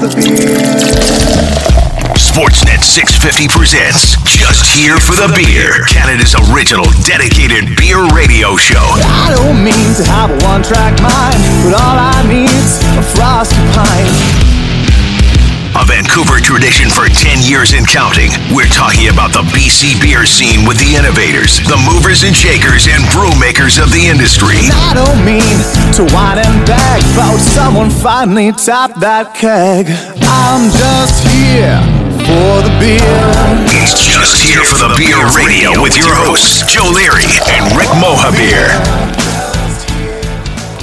the beer. Sportsnet 650 presents Just Here for the Beer, Canada's original dedicated beer radio show. I don't mean to have a one track mind, but all I need's a frosty pint. A Vancouver tradition for 10 years and counting. We're talking about the BC beer scene with the innovators, the movers and shakers, and brew makers of the industry. I don't mean to whine and beg about someone finally tapped that keg. I'm just here for the beer. It's Just Here for the Beer Radio with your hosts, Joe Leary and Rick Mohabir.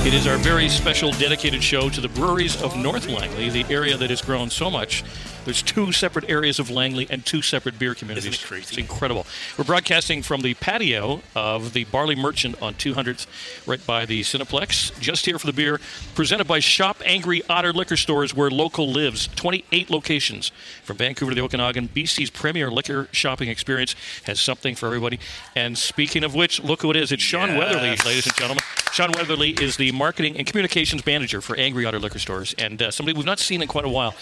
It is our very special dedicated show to the breweries of North Langley, the area that has grown so much. There's two separate areas of Langley and two separate beer communities. Isn't it crazy? It's incredible. We're broadcasting from the patio of the Barley Merchant on 200th, right by the Cineplex. Just here for the beer, presented by Shop Angry Otter Liquor Stores, where local lives. 28 locations from Vancouver to the Okanagan. BC's premier liquor shopping experience has something for everybody. And speaking of which, look who it is. It's Sean Yes. Weatherly, ladies and gentlemen. Sean Weatherly is the marketing and communications manager for Angry Otter Liquor Stores, and uh, somebody we've not seen in quite a while.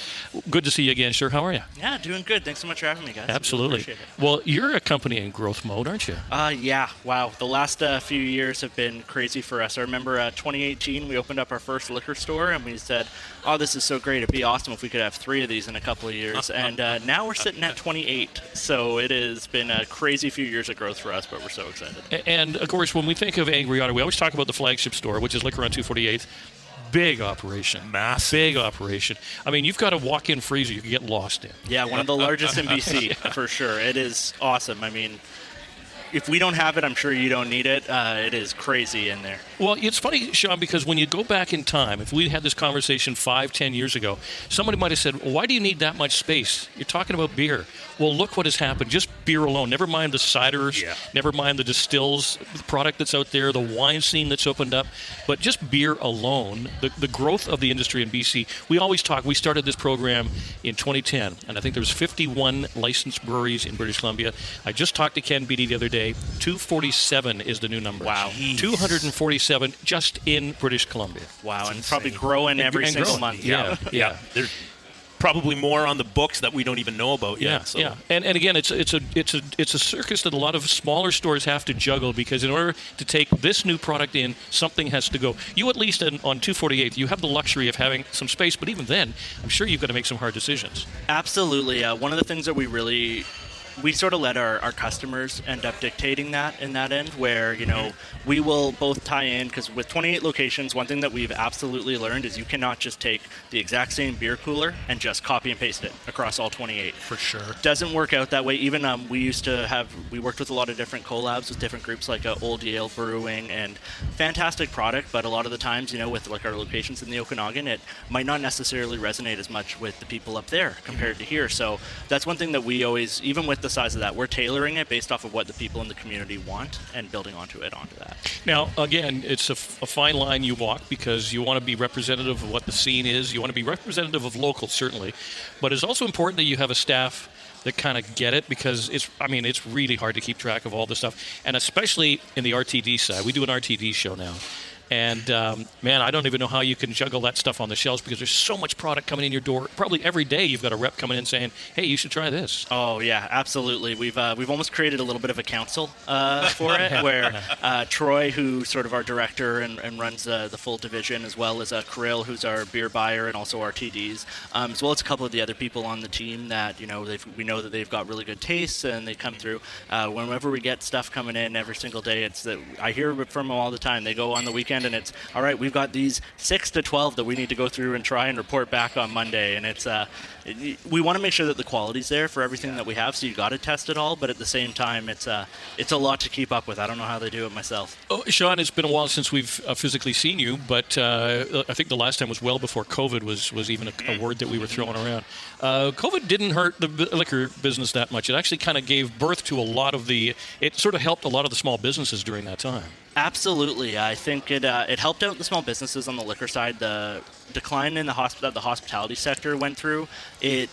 Good to see you again, sir. How are you? Yeah, doing good. Thanks so much for having me, guys. Absolutely. Well, you're a company in growth mode, aren't you? Uh, yeah, wow. The last uh, few years have been crazy for us. I remember uh, 2018, we opened up our first liquor store, and we said, "Oh, this is so great! It'd be awesome if we could have three of these in a couple of years." and uh, now we're sitting at 28. So it has been a crazy few years of growth for us, but we're so excited. And of course, when we think of Angry Otter, we always talk about the flagship store, which is Liquor on 248th. Big operation. Massive. Big operation. I mean, you've got a walk in freezer you can get lost in. Yeah, one of the largest in BC for sure. It is awesome. I mean, if we don't have it, I'm sure you don't need it. Uh, it is crazy in there. Well, it's funny, Sean, because when you go back in time, if we had this conversation five, ten years ago, somebody might have said, well, "Why do you need that much space? You're talking about beer." Well, look what has happened. Just beer alone. Never mind the ciders. Yeah. Never mind the distills product that's out there, the wine scene that's opened up. But just beer alone, the, the growth of the industry in BC. We always talk. We started this program in 2010, and I think there was 51 licensed breweries in British Columbia. I just talked to Ken Beattie the other day. 247 is the new number. Wow. 247 just in British Columbia. Wow, and probably growing And- every and single growing. month. Yeah. yeah. There's probably more on the books that we don't even know about Yeah, yet. So. yeah, and and again, it's it's a it's a it's a circus that a lot of smaller stores have to juggle because in order to take this new product in, something has to go. You at least on, on 248th, you have the luxury of having some space, but even then, I'm sure you've got to make some hard decisions. Absolutely. Uh, one of the things that we really we sort of let our, our customers end up dictating that in that end where you know we will both tie in because with 28 locations one thing that we've absolutely learned is you cannot just take the exact same beer cooler and just copy and paste it across all 28 For sure. doesn't work out that way. Even um, we used to have we worked with a lot of different collabs with different groups like uh, Old Yale Brewing and fantastic product. But a lot of the times, you know, with like our locations in the Okanagan, it might not necessarily resonate as much with the people up there compared to here. So that's one thing that we always, even with the size of that, we're tailoring it based off of what the people in the community want and building onto it onto that. Now, again, it's a, f- a fine line you walk because you want to be representative of what the scene is. You want to be representative of locals, certainly, but it's also important that you have a staff that kind of get it because it's. I mean, it's really hard to keep track of all this stuff, and especially in the RTD side. We do an RTD show now. And um, man, I don't even know how you can juggle that stuff on the shelves because there's so much product coming in your door. Probably every day you've got a rep coming in saying, "Hey, you should try this." Oh yeah, absolutely. We've uh, we've almost created a little bit of a council uh, for it, where uh, Troy, who's sort of our director and, and runs uh, the full division, as well as uh, Kirill, who's our beer buyer and also our TDs, um, as well as a couple of the other people on the team that you know they've, we know that they've got really good tastes and they come through. Uh, whenever we get stuff coming in every single day, it's that I hear from them all the time. They go on the weekend and it's all right. We've got these six to twelve that we need to go through and try and report back on Monday, and it's uh, it- we want to make sure that the quality's there for everything that we have. So you got to test it all, but at the same time, it's uh, it's a lot to keep up with. I don't know how they do it myself. Oh, Sean, it's been a while since we've uh, physically seen you, but uh, I think the last time was well before COVID was, was even a, a word that we were throwing around. Uh, COVID didn't hurt the liquor business that much. It actually kind of gave birth to a lot of the. It sort of helped a lot of the small businesses during that time. Absolutely, I think it uh, it helped out the small businesses on the liquor side. The decline in the hosp- that the hospitality sector went through, it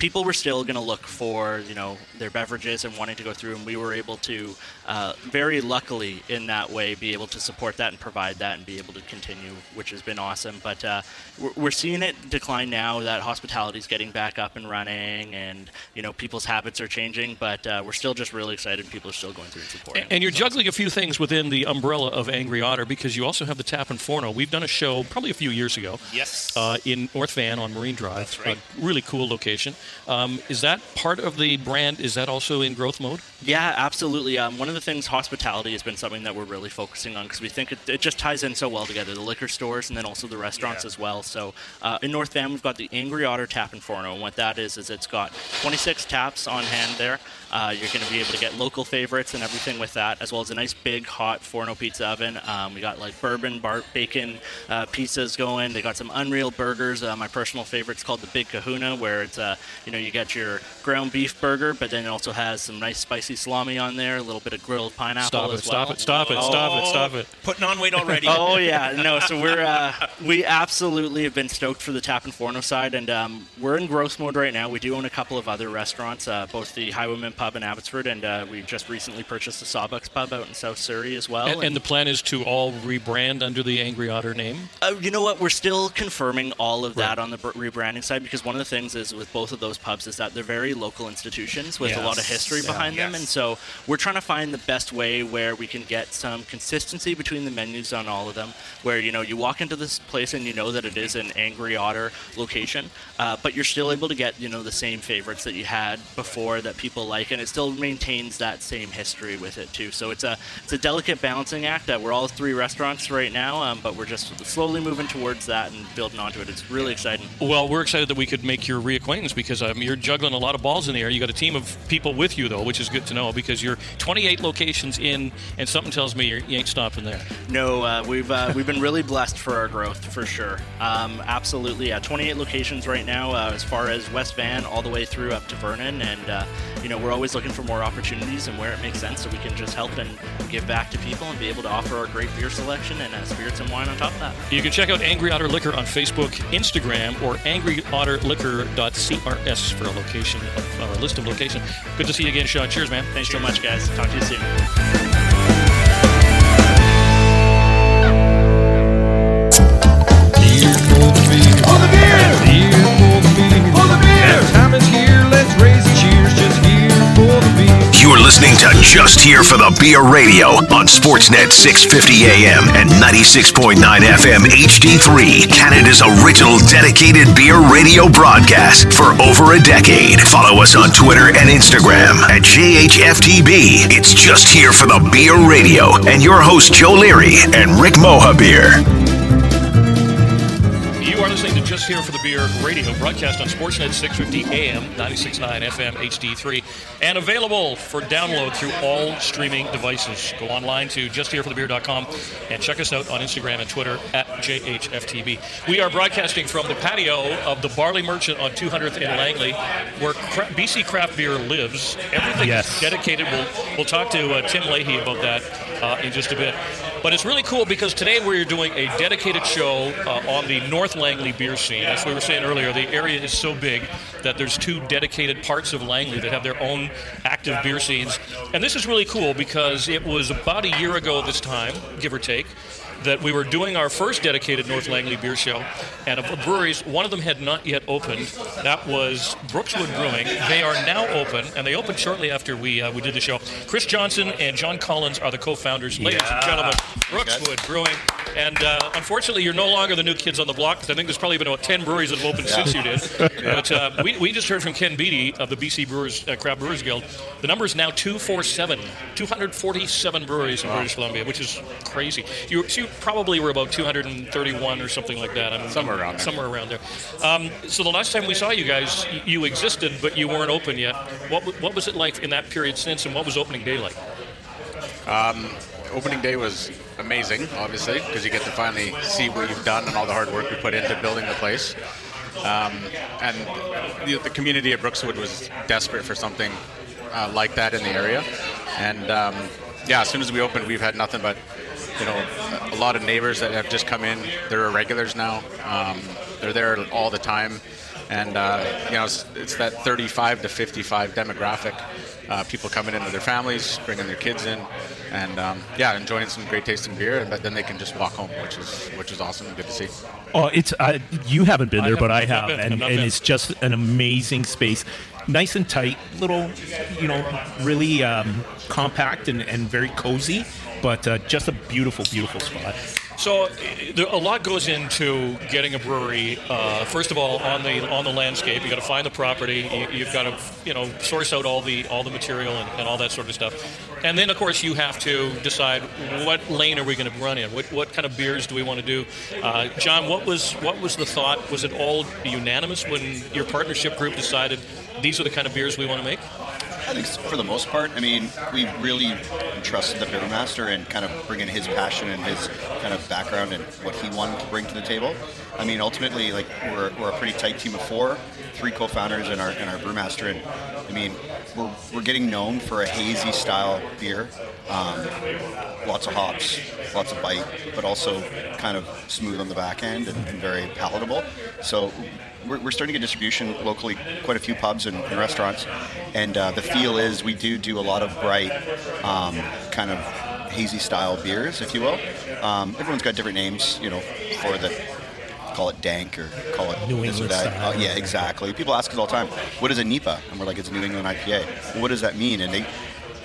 people were still going to look for you know their beverages and wanting to go through, and we were able to uh, very luckily in that way be able to support that and provide that and be able to continue, which has been awesome. But uh, we're, we're seeing it decline now that hospitality is getting back up and running, and you know people's habits are changing. But uh, we're still just really excited. People are still going through and supporting. And, and you're juggling a few things within the umbrella of Angry Otter because you also have the Tap and Forno. We've done a show probably a few years ago. Yes. Uh, in North Van on Marine Drive. That's right. A really cool location. Um, is that part of the brand? Is that also in growth mode? Yeah, absolutely. Um, one of the things, hospitality has been something that we're really focusing on because we think it, it just ties in so well together the liquor stores and then also the restaurants Yeah. as well. So uh, in North Van, we've got the Angry Otter Tap and Forno. And what that is, is it's got 26 taps on hand there. Uh, you're going to be able to get local favorites and everything with that, as well as a nice big hot Forno pizza oven. Um, we got like bourbon, bar- bacon uh, pizzas going. They got some unreal burgers. Uh, my personal favorite's called the Big Kahuna, where it's uh, you know you get your ground beef burger, but then it also has some nice spicy salami on there, a little bit of grilled pineapple Stop it! as well. Stop it! Stop it! Stop it! Stop it! Putting on weight already. Oh yeah, no. So we're uh, we absolutely have been stoked for the Tap and Forno side, and um, we're in growth mode right now. We do own a couple of other restaurants, uh, both the Highwayman Pub in Abbotsford, and uh, we just recently purchased the Sawbucks Pub out in South Surrey as well. And, and the plan is to all rebrand under the Angry Otter name. Uh, you know what? We're still confirming all of that on the rebranding side because one of the things is with both of those pubs is that they're very local institutions with a lot of Yes. history Yeah. behind them, Yes. and so we're trying to find the best way where we can get some consistency between the menus on all of them. Where you know you walk into this place and you know that it is an Angry Otter location, uh, but you're still able to get you know the same favorites that you had before that people like, and it still maintains that same history with it too. So it's a it's a delicate balancing act. that we're all three restaurants right now, um, but we're just slowly moving towards that and building onto it. It's really exciting. Well, we're excited that we could make your reacquaintance because um, you're juggling a lot of balls in the air. You got a team of people with you though, which is good to know because you're 28 locations in, and something tells me you ain't stopping there. No, uh, we've uh, we've been really blessed for our growth for sure. Um, absolutely, yeah. 28 locations right now, uh, as far as West Van all the way through up to Vernon, and uh, you know we're always looking for more opportunities and where it makes sense, so we can just help and give back to people and be able to offer our great beer selection and uh, spirits and wine on top of that. You can check out Angry Otter Liquor on Facebook, Instagram, or angryotterliquor.crs for a location, of, or a list of locations. Good to see you again, Sean. Cheers, man. Thanks so much, guys. Talk to you soon. For the beer! For the beer! Time is here, You're listening to Just Here for the Beer Radio on Sportsnet 650 AM and 96.9 FM HD3, Canada's original dedicated beer radio broadcast for over a decade. Follow us on Twitter and Instagram at JHFTB. It's Just Here for the Beer Radio and your host Joe Leary and Rick Mohabir. Listening to Just Here for the Beer radio broadcast on Sportsnet 650 AM, 96.9 FM, HD3, and available for download through all streaming devices. Go online to justhereforthebeer.com and check us out on Instagram and Twitter at JHFTB. We are broadcasting from the patio of the Barley Merchant on 200th in Langley, where cra- BC Craft Beer lives. Everything is dedicated. We'll, we'll talk to uh, Tim Leahy about that uh, in just a bit. But it's really cool because today we're doing a dedicated show uh, on the North Langley beer scene. As we were saying earlier, the area is so big that there's two dedicated parts of Langley that have their own active beer scenes. And this is really cool because it was about a year ago this time, give or take, that we were doing our first dedicated North Langley beer show, and of the breweries, one of them had not yet opened. That was Brookswood Brewing. They are now open, and they opened shortly after we uh, we did the show. Chris Johnson and John Collins are the co-founders. Ladies and gentlemen, Brookswood Brewing. And uh, unfortunately, you're no longer the new kids on the block because I think there's probably been about 10 breweries that have opened since you did. But uh, we, we just heard from Ken Beattie of the BC Brewers uh, Craft Brewers Guild. The number is now 247, 247 breweries in British Columbia, which is crazy. You, so you probably were about 231 or something like that. I'm, Somewhere around there. Somewhere around there. Um, so the last time we saw you guys, you existed, but you weren't open yet. What, what was it like in that period since, and what was opening day like? Opening day was amazing, obviously, because you get to finally see what you've done and all the hard work we put into building the place. Um, and the, the community at Brookswood was desperate for something uh, like that in the area. And um, yeah, as soon as we opened, we've had nothing but you know, a lot of neighbors that have just come in. They're regulars now. Um, they're there all the time, and uh, you know, it's, it's that 35 to 55 demographic. Uh, people coming in with their families, bringing their kids in, and um, yeah, enjoying some great tasting beer. But then they can just walk home, which is which is awesome. Good to see. Oh, it's uh, you haven't been there, but I haven't- I've been, and, and been. it's just an amazing space, nice and tight, little, you know, really um, compact and, and very cozy, but uh, just a beautiful, beautiful spot. So uh, a lot goes into getting a brewery. Uh, first of all, on the on the landscape, you got to find the property. You, you've got to you know source out all the all the material and, and all that sort of stuff. And then of course you have to decide what lane are we going to run in. What what kind of beers do we want to do? Uh, John, what was what was the thought? Was it all unanimous when your partnership group decided these are the kind of beers we want to make? I think for the most part, I mean, we really trusted the master and kind of bringing his passion and his kind of background and what he wanted to bring to the table. I mean, ultimately, like we're, we're a pretty tight team of four, three co-founders and our and our brewmaster, and I mean, we're, we're getting known for a hazy style beer, um, lots of hops, lots of bite, but also kind of smooth on the back end and, and very palatable. So we're, we're starting to get distribution locally, quite a few pubs and, and restaurants, and uh, the feel is we do do a lot of bright, um, kind of hazy style beers, if you will. Um, everyone's got different names, you know, for the call it dank or call it New this or England that. style. Uh, yeah, exactly. People ask us all the time, "What is a NEIPA?" And we're like, "It's a New England IPA." Well, what does that mean? And they,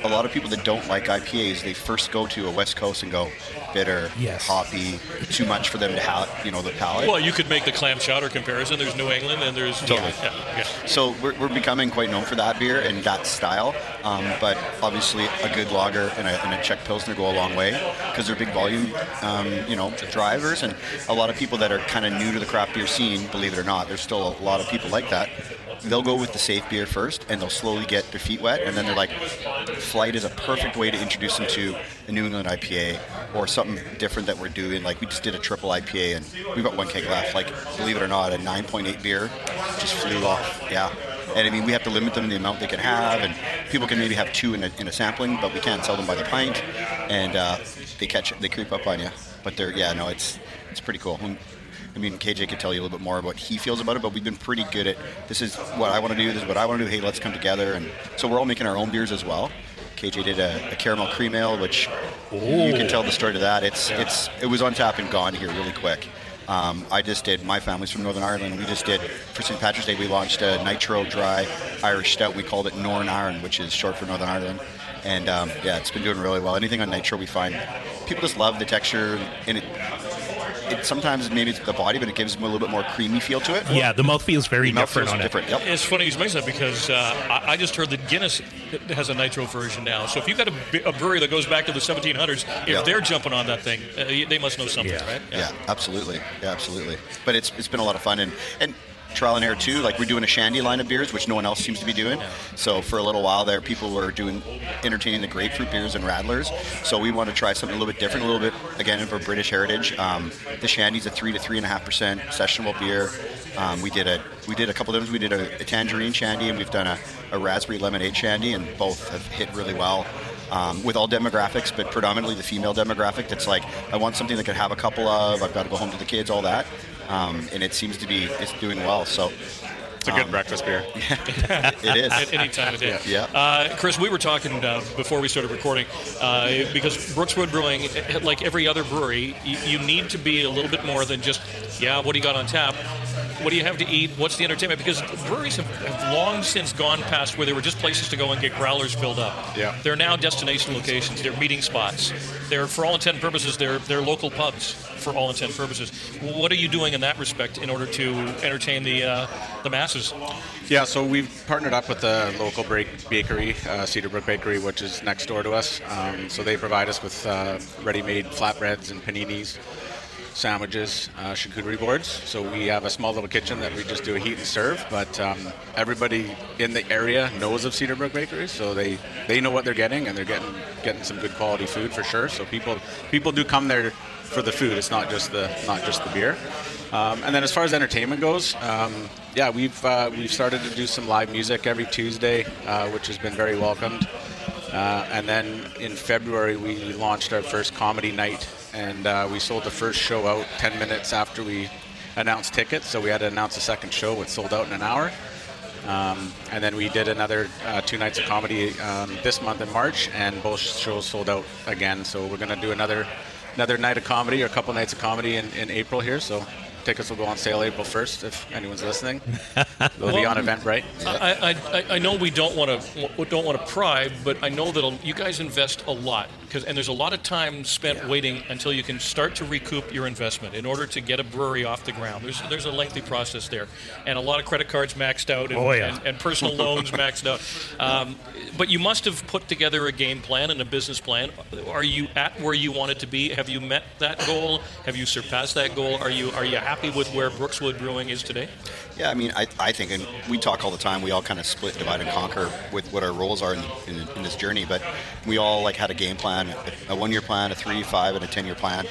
a lot of people that don't like IPAs, they first go to a West Coast and go bitter, Yes. hoppy, too much for them to have, you know, the palate. Well, you could make the clam chowder comparison. There's New England and there's Totally. Yeah, yeah. So we're, we're becoming quite known for that beer and that style. Um, but obviously, a good lager and a, and a Czech Pilsner go a long way because they're big volume, um, you know, drivers. And a lot of people that are kind of new to the craft beer scene, believe it or not, there's still a lot of people like that. They'll go with the safe beer first, and they'll slowly get their feet wet, and then they're like, "Flight is a perfect way to introduce them to a New England IPA or something different that we're doing." Like we just did a triple IPA, and we've got one keg left. Like, believe it or not, a 9.8 beer just flew off. Yeah. And I mean, we have to limit them the amount they can have, and people can maybe have two in a, in a sampling, but we can't sell them by the pint, and uh, they catch they creep up on you. But they're yeah, no, it's it's pretty cool. I mean, KJ could tell you a little bit more about what he feels about it, but we've been pretty good at this is what I want to do, this is what I want to do. Hey, let's come together, and so we're all making our own beers as well. KJ did a, a caramel cream ale, which you can tell the story to that. It's it's it was on tap and gone here really quick. Um, I just did. My family's from Northern Ireland. We just did for St. Patrick's Day. We launched a nitro dry Irish stout. We called it Northern Iron, which is short for Northern Ireland. And um, yeah, it's been doing really well. Anything on nitro, we find people just love the texture, and it, it sometimes maybe it's the body, but it gives them a little bit more creamy feel to it. Yeah, the mouth feels very The mouth different feels on it. Yep. It's funny you mention that because uh, I, I just heard that Guinness has a nitro version now. So if you've got a, a brewery that goes back to the 1700s, if Yeah. they're jumping on that thing, uh, they must know something, Yeah. right? Yeah, absolutely. Yeah, absolutely. But it's it's been a lot of fun and and trial and error too. Like we're doing a shandy line of beers, which no one else seems to be doing. So for a little while there, people were doing entertaining the grapefruit beers and radlers. So we want to try something a little bit different, a little bit again of for British heritage. Um, the shandy's a three to three and a half percent sessionable beer. Um, we did a we did a couple of them. We did a, a tangerine shandy and we've done a, a raspberry lemonade shandy, and both have hit really well um, with all demographics, but predominantly the female demographic. That's like, I want something that could have a couple of. I've got to go home to the kids, all that, um, and it seems to be it's doing well. So It's a good breakfast beer. it is. At any time of day. Yeah. Uh, Chris, we were talking uh, before we started recording uh, because Brookswood Brewing, like every other brewery, you, you need to be a little bit more than just, yeah, what do you got on tap? What do you have to eat? What's the entertainment? Because breweries have, have long since gone past where they were just places to go and get growlers filled up. Yeah. They're now destination locations. They're meeting spots. They're, for all intent and purposes, they're, they're local pubs for all intent and purposes. What are you doing in that respect in order to entertain the, uh, the masses? Yeah, so we've partnered up with a local bakery, uh, Cedarbrook Bakery, which is next door to us. Um, so they provide us with uh, ready-made flatbreads and paninis, sandwiches, uh, charcuterie boards. So we have a small little kitchen that we just do a heat and serve. But um, everybody in the area knows of Cedarbrook Bakery, so they, they know what they're getting, and they're getting getting some good quality food for sure. So people people do come there for the food. It's not just the not just the beer. Um, and then as far as entertainment goes, um, yeah, we've uh, we've started to do some live music every Tuesday, uh, which has been very welcomed. Uh, and then in February, we launched our first comedy night and uh, we sold the first show out 10 minutes after we announced tickets. So we had to announce a second show, which sold out in an hour. Um, and then we did another uh, two nights of comedy um, this month in March, and both shows sold out again. So we're going to do another another night of comedy or a couple nights of comedy in, in April here. So tickets will go on sale April 1st if anyone's listening. They'll be on Eventbrite. I, I, I know we don't want to don't want to pry, but I know that you guys invest a lot because and there's a lot of time spent yeah. waiting until you can start to recoup your investment in order to get a brewery off the ground. There's there's a lengthy process there, and a lot of credit cards maxed out and, oh, yeah. and, and personal loans maxed out. Um, but you must have put together a game plan and a business plan. Are you at where you wanted to be? Have you met that goal? Have you surpassed that goal? Are you are you happy with where Brookswood Brewing is today? Yeah, I mean, I, I think, and we talk all the time. We all kind of split, divide, and conquer with what our roles are in, in, in this journey. But we all like had a game plan, a, a one-year plan, a three, five, and a ten-year plan.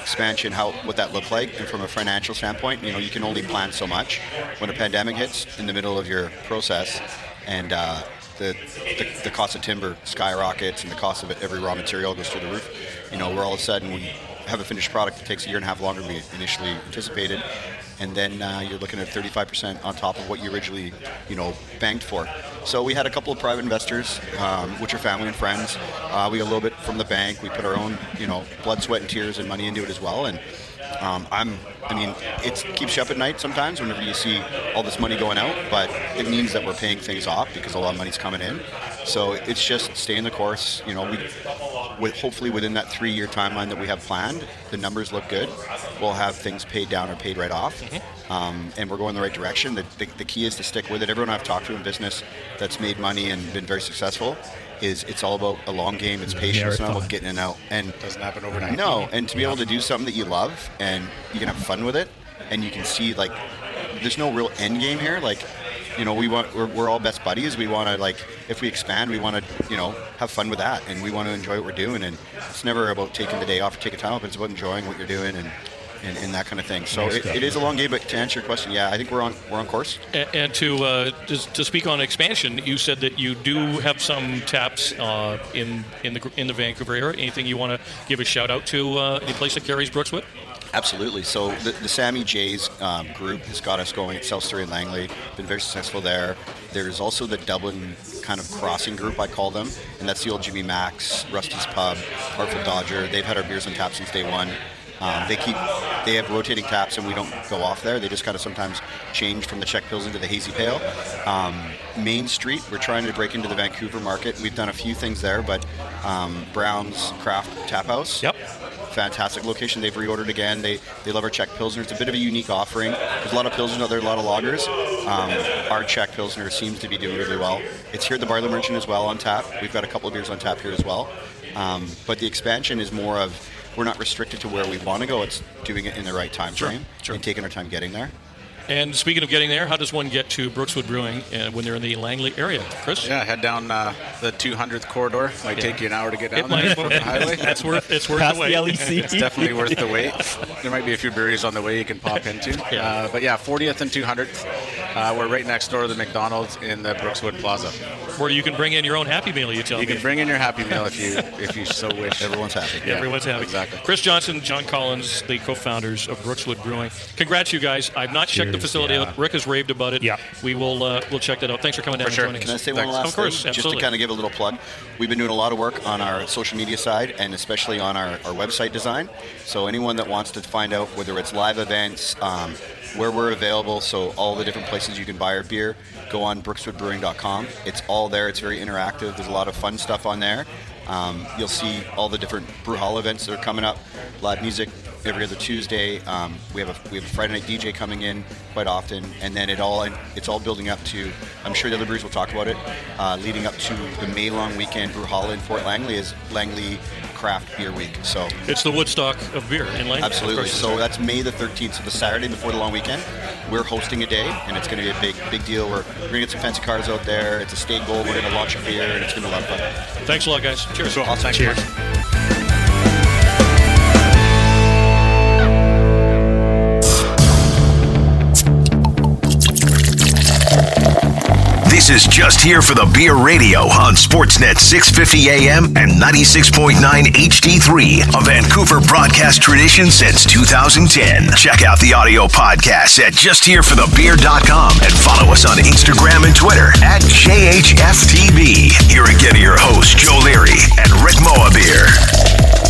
Expansion, how what that looked like, and from a financial standpoint, you know, you can only plan so much. When a pandemic hits in the middle of your process, and uh, the, the, the cost of timber skyrockets, and the cost of it, every raw material goes through the roof. You know, where all of a sudden we have a finished product that takes a year and a half longer than we initially anticipated, and then uh, you're looking at 35% on top of what you originally, you know, banked for. So we had a couple of private investors, um, which are family and friends. Uh, we got a little bit from the bank. We put our own, you know, blood, sweat, and tears and money into it as well. And um, I'm, I mean, it keeps you up at night sometimes whenever you see all this money going out, but it means that we're paying things off because a lot of money's coming in. So it's just staying the course. You know, we with hopefully within that three-year timeline that we have planned, the numbers look good. We'll have things paid down or paid right off, mm-hmm. um, and we're going the right direction. The, the, the, key is to stick with it. Everyone I've talked to in business that's made money and been very successful is it's all about a long game. It's patience, not about getting in and out. And it doesn't happen overnight. No, and to be able to do something that you love and you can have fun with it, and you can see like there's no real end game here. Like you know, we want we're, we're all best buddies. We want to like if we expand, we want to you know have fun with that, and we want to enjoy what we're doing. And it's never about taking the day off or taking time off. It's about enjoying what you're doing and. And, and that kind of thing. So it, it is a long game, but to answer your question, yeah, I think we're on we're on course. And, and to, uh, to, to speak on expansion, you said that you do have some taps uh, in in the in the Vancouver area. Anything you want to give a shout out to uh, the place that carries Brookswood? Absolutely. So the, the Sammy J's um, group has got us going at South Surrey and Langley. Been very successful there. There's also the Dublin kind of crossing group, I call them, and that's the old Jimmy Mac's, Rusty's Pub, Artful Dodger. They've had our beers on tap since day one. Um, they keep they have rotating taps and we don't go off there. They just kind of sometimes change from the Czech Pills into the Hazy Pale. Um, Main Street, we're trying to break into the Vancouver market. We've done a few things there, but um, Brown's Craft Tap House. Yep fantastic location. They've reordered again. They they love our Czech Pilsner. It's a bit of a unique offering. There's a lot of Pilsner out there, a lot of lagers. Um, our Czech Pilsner seems to be doing really well. It's here at the Barley Merchant as well on tap. We've got a couple of beers on tap here as well. Um, but the expansion is more of we're not restricted to where we want to go. It's doing it in the right time frame sure, sure. and taking our time getting there. And speaking of getting there, how does one get to Brookswood Brewing uh, when they're in the Langley area? Chris? Yeah, head down uh, the 200th corridor. Might yeah. take you an hour to get down it there from the highway. That's worth it's worth Past the wait. The LEC. it's definitely worth the wait. There might be a few breweries on the way you can pop into. Yeah. Uh, but yeah, 40th and 200th. Uh, we're right next door to the McDonald's in the Brookswood Plaza. Where you can bring in your own Happy Meal. You tell you me. can bring in your Happy Meal if you if you so wish. Everyone's happy. Yeah, Everyone's happy. Exactly. Chris Johnson, John Collins, the co-founders of Brookswood Brewing. Congrats, you guys. I've not Cheers, checked the facility yeah. out. Rick has raved about it. Yeah. We will uh, we'll check that out. Thanks for coming down for sure. and joining Can us. I say one last Of course, thing? absolutely. Just to kind of give a little plug. We've been doing a lot of work on our social media side and especially on our, our website design. So anyone that wants to find out whether it's live events, um, where we're available, so all the different places you can buy our beer, go on brookswoodbrewing.com. It's all there. It's very interactive. There's a lot of fun stuff on there. Um, you'll see all the different brew hall events that are coming up, live music every other Tuesday. Um, we have a we have a Friday night DJ coming in quite often, and then it all it's all building up to. I'm sure the other breweries will talk about it. Uh, leading up to the May long weekend Brewhalla in Fort Langley is Langley Craft Beer Week. So it's the Woodstock of beer in Langley. Absolutely. So that's May the 13th, so the Saturday before the long weekend. We're hosting a day, and it's going to be a big big deal. We're, we're going to get some fancy cars out there. It's a state goal. We're going to launch a beer, and it's going to be a lot of fun. Thanks a lot, guys. Cheers. Cool. Awesome. Cheers. This is just here for the Beer Radio on Sportsnet 650 AM and 96.9 HD3, a Vancouver broadcast tradition since 2010. Check out the audio podcast at justhereforthebeer.com and follow us on Instagram and Twitter at JHFTB. Here again are your hosts, Joe Leary and Rick Mohabir.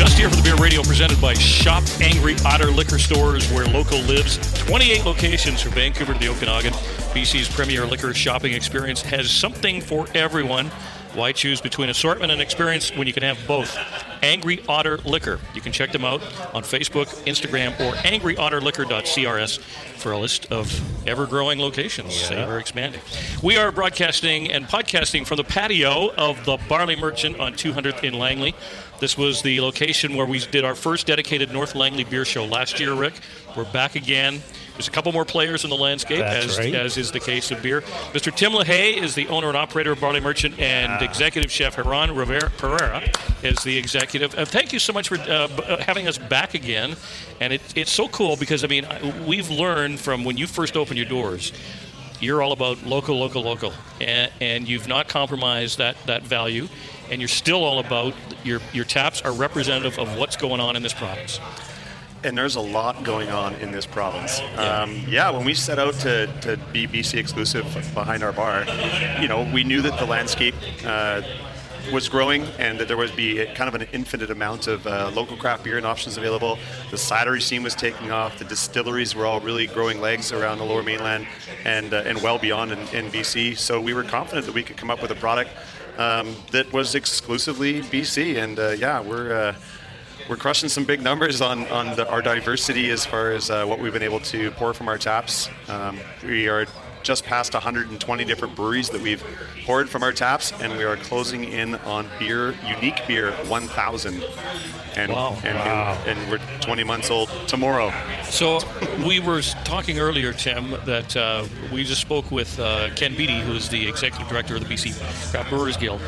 Just here for the Beer Radio, presented by Shop Angry Otter Liquor Stores, where local lives. 28 locations from Vancouver to the Okanagan. BC's premier liquor shopping experience has something for everyone. Why choose between assortment and experience when you can have both? Angry Otter Liquor. You can check them out on Facebook, Instagram, or angryotterliquor.crs for a list of ever growing locations, ever expanding. We are broadcasting and podcasting from the patio of the Barley Merchant on 200th in Langley. This was the location where we did our first dedicated North Langley beer show last year, Rick. We're back again. There's a couple more players in the landscape, as, right. as is the case of beer. Mr. Tim LaHaye is the owner and operator of Barley Merchant, and Ah. executive chef Heron Rivera Pereira is the executive. Uh, thank you so much for uh, uh, having us back again. And it, it's so cool because, I mean, we've learned from when you first opened your doors, you're all about local, local, local, and, and you've not compromised that, that value, and you're still all about your your taps are representative of what's going on in this province. And there's a lot going on in this province. Um, yeah, when we set out to, to be BC exclusive behind our bar, you know, we knew that the landscape uh, was growing and that there would be kind of an infinite amount of uh, local craft beer and options available. The cidery scene was taking off. The distilleries were all really growing legs around the Lower Mainland and uh, and well beyond in, in BC. So we were confident that we could come up with a product um, that was exclusively BC. And uh, yeah, we're. Uh, we're crushing some big numbers on, on the, our diversity as far as uh, what we've been able to pour from our taps. Um, we are just past 120 different breweries that we've poured from our taps, and we are closing in on beer, unique beer, 1,000. And, Wow. and, Wow. and, and we're 20 months old tomorrow. So we were talking earlier, Tim, that uh, we just spoke with uh, Ken Beattie, who is the executive director of the BC Craft Brewers Guild.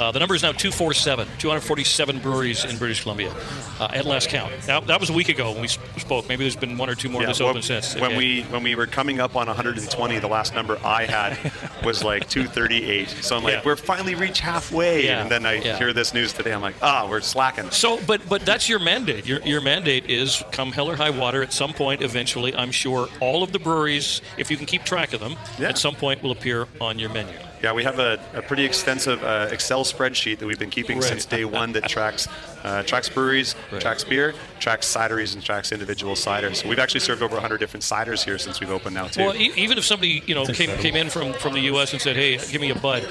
Uh, the number is now 247, 247 breweries in British Columbia uh, at last count. Now, that was a week ago when we spoke. Maybe there's been one or two more Yeah, that's when, open since. when Okay. we when we were coming up on 120, the last number I had was like 238. So I'm like, Yeah. we're finally reached halfway. Yeah, And then I hear this news today. I'm like, ah, we're slacking. So, but but that's your mandate. Your your mandate is come hell or high water. At some point, eventually, I'm sure all of the breweries, if you can keep track of them, at some point will appear on your menu. Yeah, we have a, a pretty extensive uh, Excel spreadsheet that we've been keeping Right. since day one that tracks uh, tracks breweries, Right. tracks beer, tracks cideries, and tracks individual ciders. So we've actually served over 100 different ciders here since we've opened now too. Well, e- even if somebody you know came, came in from, from the U.S. and said, "Hey, give me a bud,"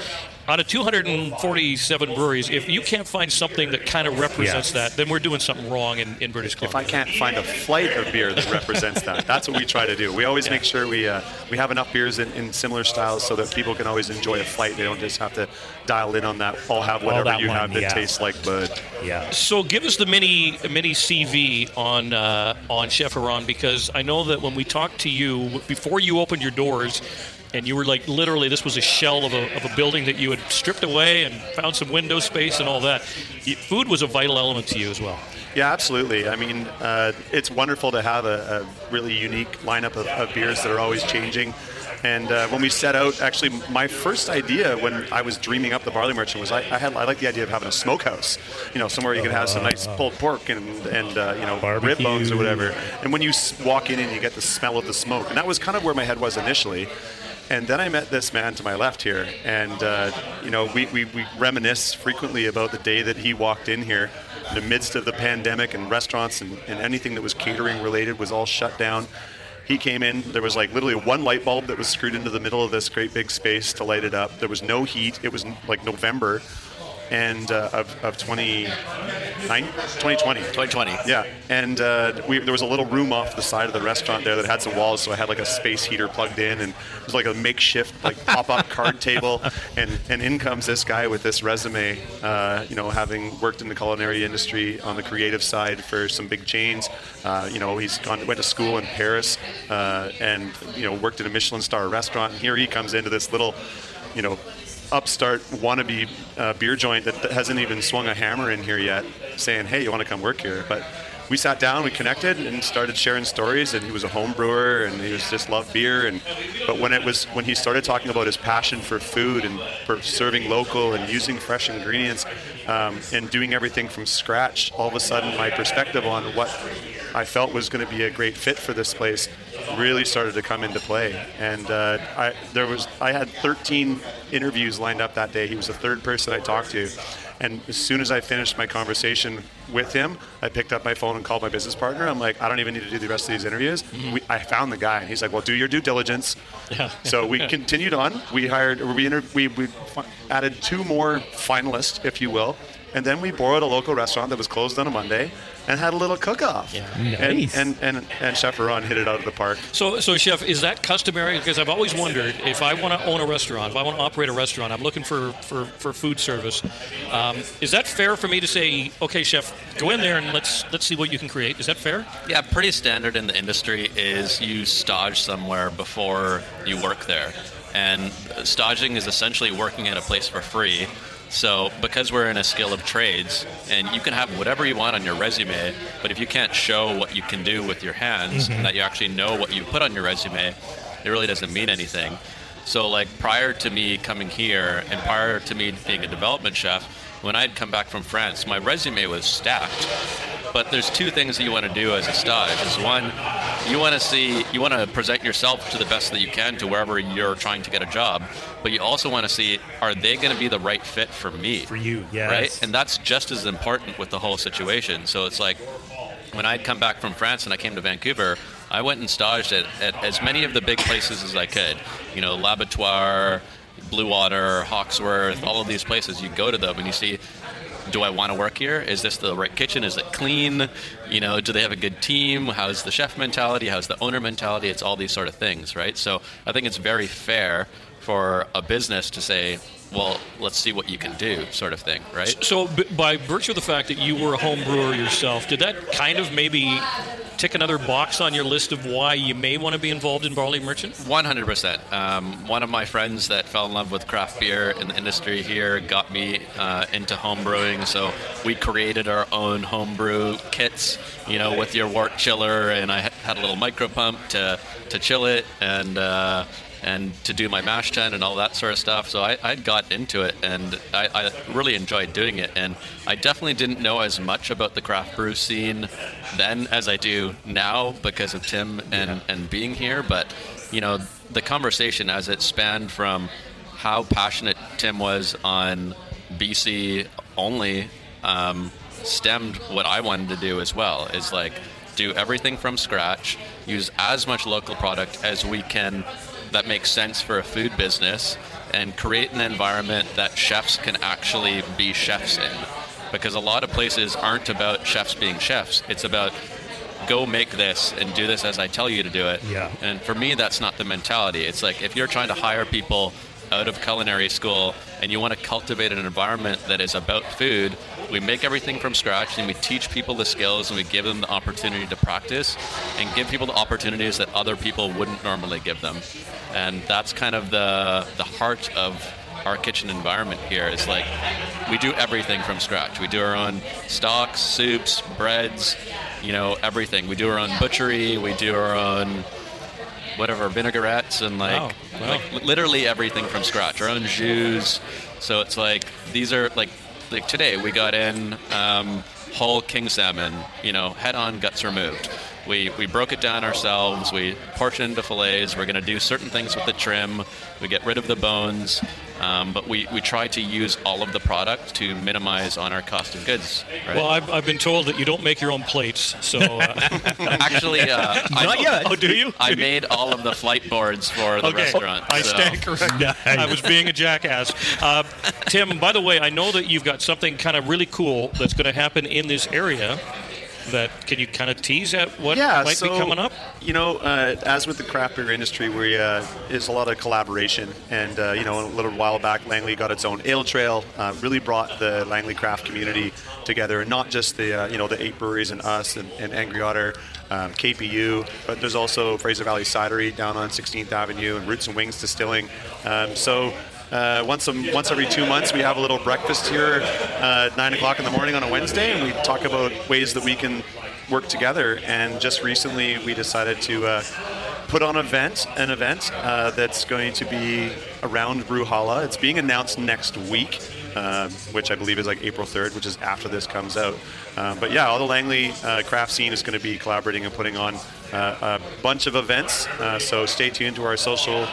out of 247 breweries, if you can't find something that kind of represents Yeah. that, then we're doing something wrong in, in British Columbia. if I can't find a flight of beer that represents that, that's what we try to do. We always make sure we uh, we have enough beers in, in similar styles so that people can always enjoy a flight. They don't just have to dial in on that. I'll have whatever that you one, have that yeah. tastes like bud. Yeah. So give us the mini mini CV on uh, on Chef Iran because I know that when we talked to you before you opened your doors, and you were like literally this was a shell of a, of a building that you had stripped away and found some window space and all that. Food was a vital element to you as well. Yeah, absolutely. I mean, uh, it's wonderful to have a, a really unique lineup of, of beers that are always changing. And uh, when we set out, actually, my first idea when I was dreaming up the barley merchant was I, I had I like the idea of having a smokehouse, you know, somewhere you can have some nice pulled pork and and uh, you know rib bones or whatever. And when you walk in and you get the smell of the smoke, and that was kind of where my head was initially. And then I met this man to my left here, and uh, you know we, we, we reminisce frequently about the day that he walked in here in the midst of the pandemic and restaurants and, and anything that was catering related was all shut down. He came in, there was like literally one light bulb that was screwed into the middle of this great big space to light it up. There was no heat. It was like November and uh, of, of 20, 2020. 2020. Yeah, and uh, we, there was a little room off the side of the restaurant there that had some walls, so I had like a space heater plugged in, and it was like a makeshift like pop-up card table, and and in comes this guy with this resume, uh, you know, having worked in the culinary industry on the creative side for some big chains, uh, you know, he's gone went to school in Paris, uh, and you know worked at a Michelin star restaurant, and here he comes into this little, you know upstart wannabe uh, beer joint that, that hasn't even swung a hammer in here yet, saying, "Hey, you want to come work here?" But we sat down, we connected, and started sharing stories. And he was a home brewer, and he was just loved beer. And but when it was when he started talking about his passion for food and for serving local and using fresh ingredients um, and doing everything from scratch, all of a sudden my perspective on what I felt was going to be a great fit for this place really started to come into play. And uh, I there was I had 13 interviews lined up that day. He was the third person I talked to. And as soon as I finished my conversation with him, I picked up my phone and called my business partner. I'm like, I don't even need to do the rest of these interviews. We, I found the guy, and he's like, Well, do your due diligence. Yeah. So we continued on. We hired, we, inter- we, we fi- added two more finalists, if you will, and then we borrowed a local restaurant that was closed on a Monday and had a little cook-off. Yeah. Nice. And, and, and, and Chef Ron hit it out of the park. So, so chef, is that customary? Because I've always wondered if I want to own a restaurant, if I want to operate a restaurant, I'm looking for for, for food service. Um, is that fair for me to say, okay, chef, go in there and let's let's see what you can create? Is that fair? Yeah, pretty standard in the industry is you stage somewhere before you work there. And stodging is essentially working at a place for free. So, because we're in a skill of trades, and you can have whatever you want on your resume, but if you can't show what you can do with your hands, Mhm. that you actually know what you put on your resume, it really doesn't mean anything. So, like prior to me coming here, and prior to me being a development chef, when I'd come back from France, my resume was stacked. But there's two things that you want to do as a stage. Is one, you want to see, you want to present yourself to the best that you can to wherever you're trying to get a job. But you also want to see, are they going to be the right fit for me? For you, yes. Right, and that's just as important with the whole situation. So it's like when I'd come back from France and I came to Vancouver, I went and staged at, at as many of the big places as I could. You know, L'Abattoir, Blue Water, Hawksworth, all of these places. You go to them and you see, do I want to work here? Is this the right kitchen? Is it clean? You know, do they have a good team? How's the chef mentality? How's the owner mentality? It's all these sort of things, right? So I think it's very fair for a business to say, well, let's see what you can do, sort of thing, right? So, b- by virtue of the fact that you were a home brewer yourself, did that kind of maybe tick another box on your list of why you may want to be involved in Barley Merchant? 100%. Um, one of my friends that fell in love with craft beer in the industry here got me uh, into home brewing. So we created our own homebrew kits, you know, with your wort chiller, and I had a little micro pump to, to chill it and. Uh, and to do my mash tun and all that sort of stuff. So I, I got into it and I, I really enjoyed doing it. And I definitely didn't know as much about the craft brew scene then as I do now because of Tim and, and being here. But, you know, the conversation as it spanned from how passionate Tim was on BC only um, stemmed what I wanted to do as well. Is like do everything from scratch, use as much local product as we can that makes sense for a food business, and create an environment that chefs can actually be chefs in. Because a lot of places aren't about chefs being chefs. It's about go make this and do this as I tell you to do it. Yeah. And for me, that's not the mentality. It's like if you're trying to hire people out of culinary school and you want to cultivate an environment that is about food, we make everything from scratch and we teach people the skills and we give them the opportunity to practice and give people the opportunities that other people wouldn't normally give them. And that's kind of the the heart of our kitchen environment here is like we do everything from scratch. We do our own stocks, soups, breads, you know, everything. We do our own butchery, we do our own whatever vinaigrettes and like, Wow, wow. like literally everything from scratch. Our own jus. So it's like these are like like today we got in um, whole king salmon, you know, head on, guts removed. We, we broke it down ourselves. We portion into fillets. We're going to do certain things with the trim. We get rid of the bones, um, but we, we try to use all of the product to minimize on our cost of goods. Right? Well, I've, I've been told that you don't make your own plates, so. Uh, Actually, uh, Not I, yet. Oh, do you? I made all of the flight boards for the okay. restaurant. I so- stand corrected. I was being a jackass. Uh, Tim, by the way, I know that you've got something kind of really cool that's going to happen in this area. That can you kind of tease at what yeah, might so, be coming up? You know, uh, as with the craft beer industry, we uh, is a lot of collaboration, and uh, you know, a little while back, Langley got its own ale trail. Uh, really brought the Langley craft community together, and not just the uh, you know the eight breweries and us and, and Angry Otter, um, KPU, but there's also Fraser Valley Cidery down on 16th Avenue and Roots and Wings Distilling. Um, so. Uh, once a, once every two months, we have a little breakfast here at nine o'clock in the morning on a Wednesday, and we talk about ways that we can work together. And just recently, we decided to uh, put on an event, an event uh, that's going to be around Brewhalla. It's being announced next week. Uh, which I believe is like April 3rd, which is after this comes out. Uh, but yeah, all the Langley uh, craft scene is going to be collaborating and putting on a bunch of events. Uh, so stay tuned to our social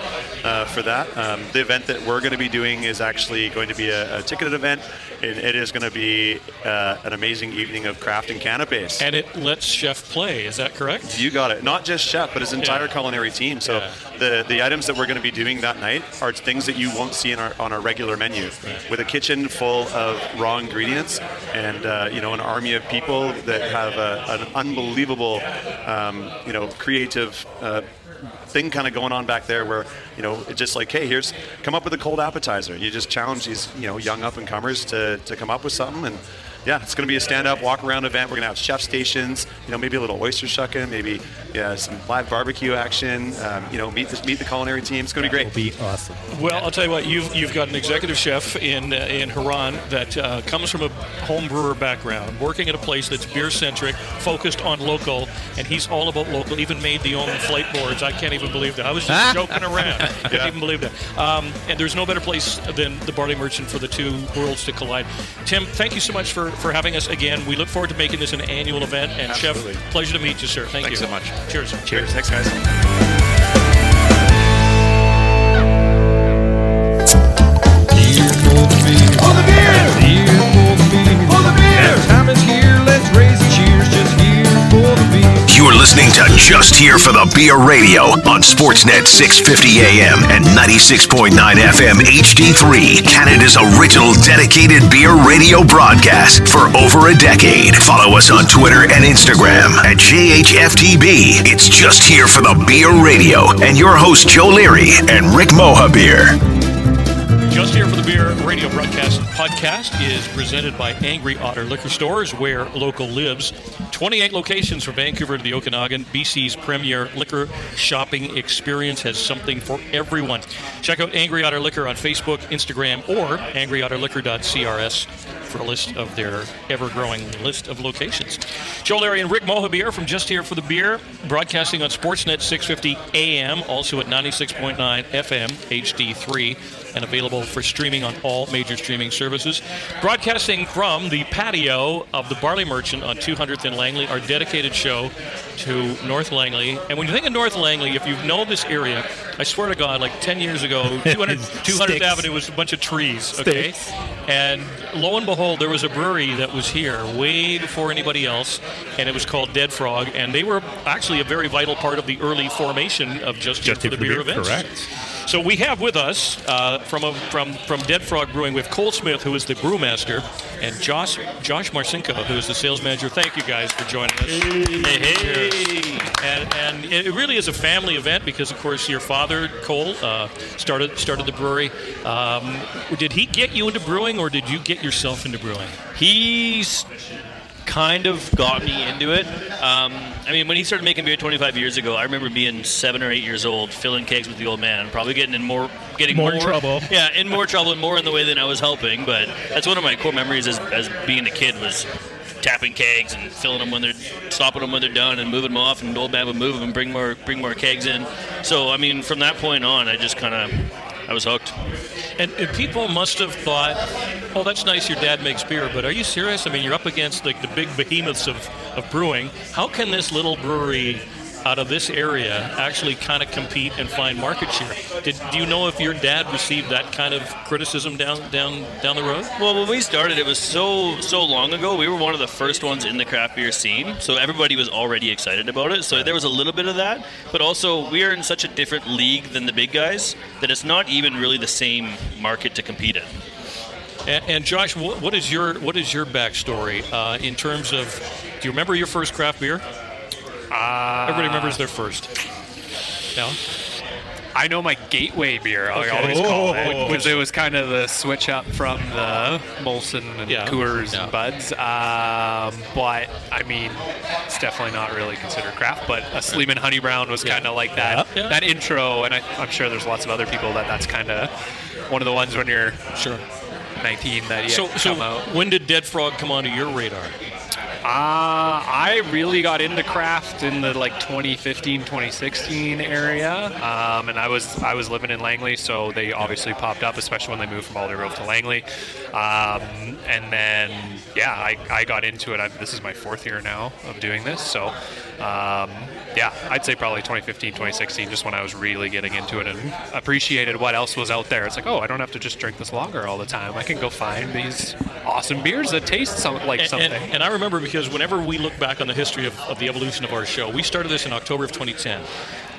uh, for that. Um, the event that we're going to be doing is actually going to be a, a ticketed event. It, it is going to be uh, an amazing evening of craft and cannabis. And it lets Chef play. Is that correct? You got it. Not just Chef, but his entire Yeah. culinary team. So Yeah. The the items that we're going to be doing that night are things that you won't see in our, on our regular menu. With a kitchen full of raw ingredients and uh, you know an army of people that have a, an unbelievable um, you know creative. Uh, thing kind of going on back there where you know it's just like hey here's come up with a cold appetizer you just challenge these you know young up and comers to, to come up with something and yeah it's going to be a stand up walk around event we're going to have chef stations you know maybe a little oyster shucking maybe yeah some live barbecue action um, you know meet the, meet the culinary team it's going to be great It'll be awesome Well, I'll tell you what. You've you've got an executive chef in uh, in Haran that uh, comes from a home brewer background, working at a place that's beer centric, focused on local, and he's all about local. Even made the own flight boards. I can't even believe that. I was just joking around. I can't even believe that. Um, and there's no better place than the Barley Merchant for the two worlds to collide. Tim, thank you so much for for having us again. We look forward to making this an annual event. And Absolutely. Chef, pleasure to meet you, sir. Thank Thanks you so much. Cheers. cheers thanks guys Just Here for the Beer Radio on Sportsnet 650 AM and 96.9 FM HD3, Canada's original dedicated beer radio broadcast for over a decade. Follow us on Twitter and Instagram at JHFTB. It's Just Here for the Beer Radio and your host Joe Leary and Rick Mohabir. Just here for the beer radio broadcast podcast is presented by Angry Otter Liquor Stores, where local lives. 28 locations from Vancouver to the Okanagan. BC's premier liquor shopping experience has something for everyone. Check out Angry Otter Liquor on Facebook, Instagram, or angryotterliquor.crs for a list of their ever-growing list of locations. Joe Leary and Rick Mohabir from Just Here for the Beer, broadcasting on Sportsnet 650 AM, also at 96.9 FM HD3 and available for streaming on all major streaming services. Broadcasting from the patio of the Barley Merchant on 200th and Langley, our dedicated show to North Langley. And when you think of North Langley, if you know this area, I swear to God, like 10 years ago, 200, 200th Avenue was a bunch of trees, okay? Sticks. And lo and behold, there was a brewery that was here way before anybody else, and it was called Dead Frog. And they were actually a very vital part of the early formation of Just, Just for the Beer Beer, events. correct. So we have with us uh, from a, from from Dead Frog Brewing, we have Cole Smith, who is the brewmaster, and Josh Josh Marcinko, who is the sales manager. Thank you guys for joining us. Hey, hey. And, and it really is a family event because, of course, your father Cole uh, started started the brewery. Um, did he get you into brewing, or did you get yourself into brewing? He's kind of got me into it. Um, I mean, when he started making beer 25 years ago, I remember being seven or eight years old, filling kegs with the old man, probably getting in more, getting More more, trouble. Yeah, in more trouble and more in the way than I was helping. But that's one of my core memories as, as being a kid was tapping kegs and filling them when they're stopping them when they're done and moving them off and old man would move them and bring more bring more kegs in so i mean from that point on i just kind of i was hooked And, and people must have thought, "Oh, that's nice. Your dad makes beer." But are you serious? I mean, you're up against like the big behemoths of, of brewing. How can this little brewery out of this area actually kind of compete and find market share? Did, do you know if your dad received that kind of criticism down down down the road? Well, when we started, it was so so long ago. We were one of the first ones in the craft beer scene, so everybody was already excited about it. So there was a little bit of that, but also we are in such a different league than the big guys that it's not even really the same market to compete in. And, and Josh, what, what is your what is your backstory uh, in terms of? Do you remember your first craft beer? Uh, Everybody remembers their first. No. I know my gateway beer. I Okay. always call Oh. it because it was kind of the switch up from the Molson and Yeah. Coors Yeah. and Buds. Um, but I mean, it's definitely not really considered craft. But a Sleeman Honey Brown was kind of like that Yeah. Yeah. that intro, and I, I'm sure there's lots of other people that that's kind of one of the ones when you're sure 19 that you So, so come out. when did Dead Frog come onto your radar? Uh, I really got into craft in the like 2015, 2016 area, um, and I was I was living in Langley, so they obviously popped up, especially when they moved from Aldergrove to Langley. Um, and then yeah, I, I got into it. I, this is my fourth year now of doing this, so um, yeah, I'd say probably 2015, 2016, just when I was really getting into it and appreciated what else was out there. It's like, oh, I don't have to just drink this lager all the time. I can go find these awesome beers that taste some, like And- something. And, and I remember because whenever we look back on the history of, of the evolution of our show, we started this in October of 2010.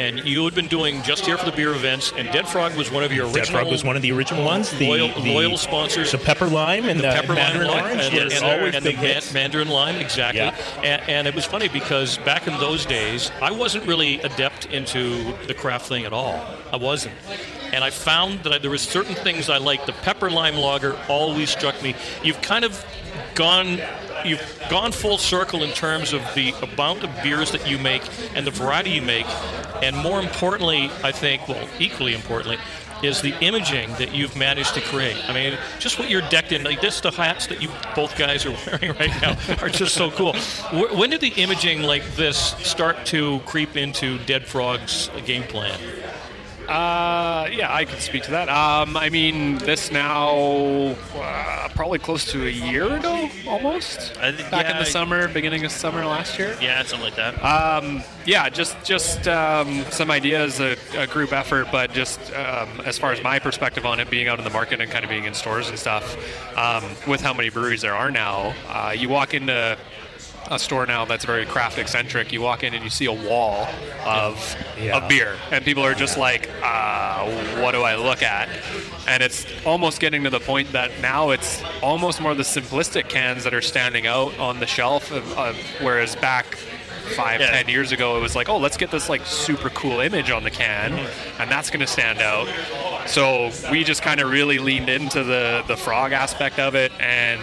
And you had been doing Just Here for the Beer events, and Dead Frog was one of your original. Dead. Frog was one of the original ones. The, loyal, the loyal sponsors. The pepper lime and the, uh, pepper lime mandarin lime orange. and, were and, always and the hits. mandarin lime exactly Yeah. and, and it was funny because back in those days i wasn't really adept into the craft thing at all i wasn't and i found that I, there was certain things i liked the pepper lime lager always struck me you've kind of gone you've gone full circle in terms of the amount of beers that you make and the variety you make and more importantly i think well equally importantly is the imaging that you've managed to create. I mean, just what you're decked in, like this, the hats that you both guys are wearing right now are just so cool. When did the imaging like this start to creep into Dead Frog's game plan? Uh, yeah, I can speak to that. Um, I mean, this now uh, probably close to a year ago, almost. Think- Back in the summer, beginning of summer last year. Yeah, something like that. Um, yeah, just just um, some ideas, a, a group effort, but just um, as far as my perspective on it, being out in the market and kind of being in stores and stuff, um, with how many breweries there are now, uh, you walk into a store now that's very craft eccentric. You walk in and you see a wall of Yeah. of beer, and people are just like, uh, "What do I look at?" And it's almost getting to the point that now it's almost more the simplistic cans that are standing out on the shelf, of, of, whereas back five, Yeah. ten years ago, it was like, oh, let's get this like super cool image on the can, and that's going to stand out. So we just kind of really leaned into the the frog aspect of it, and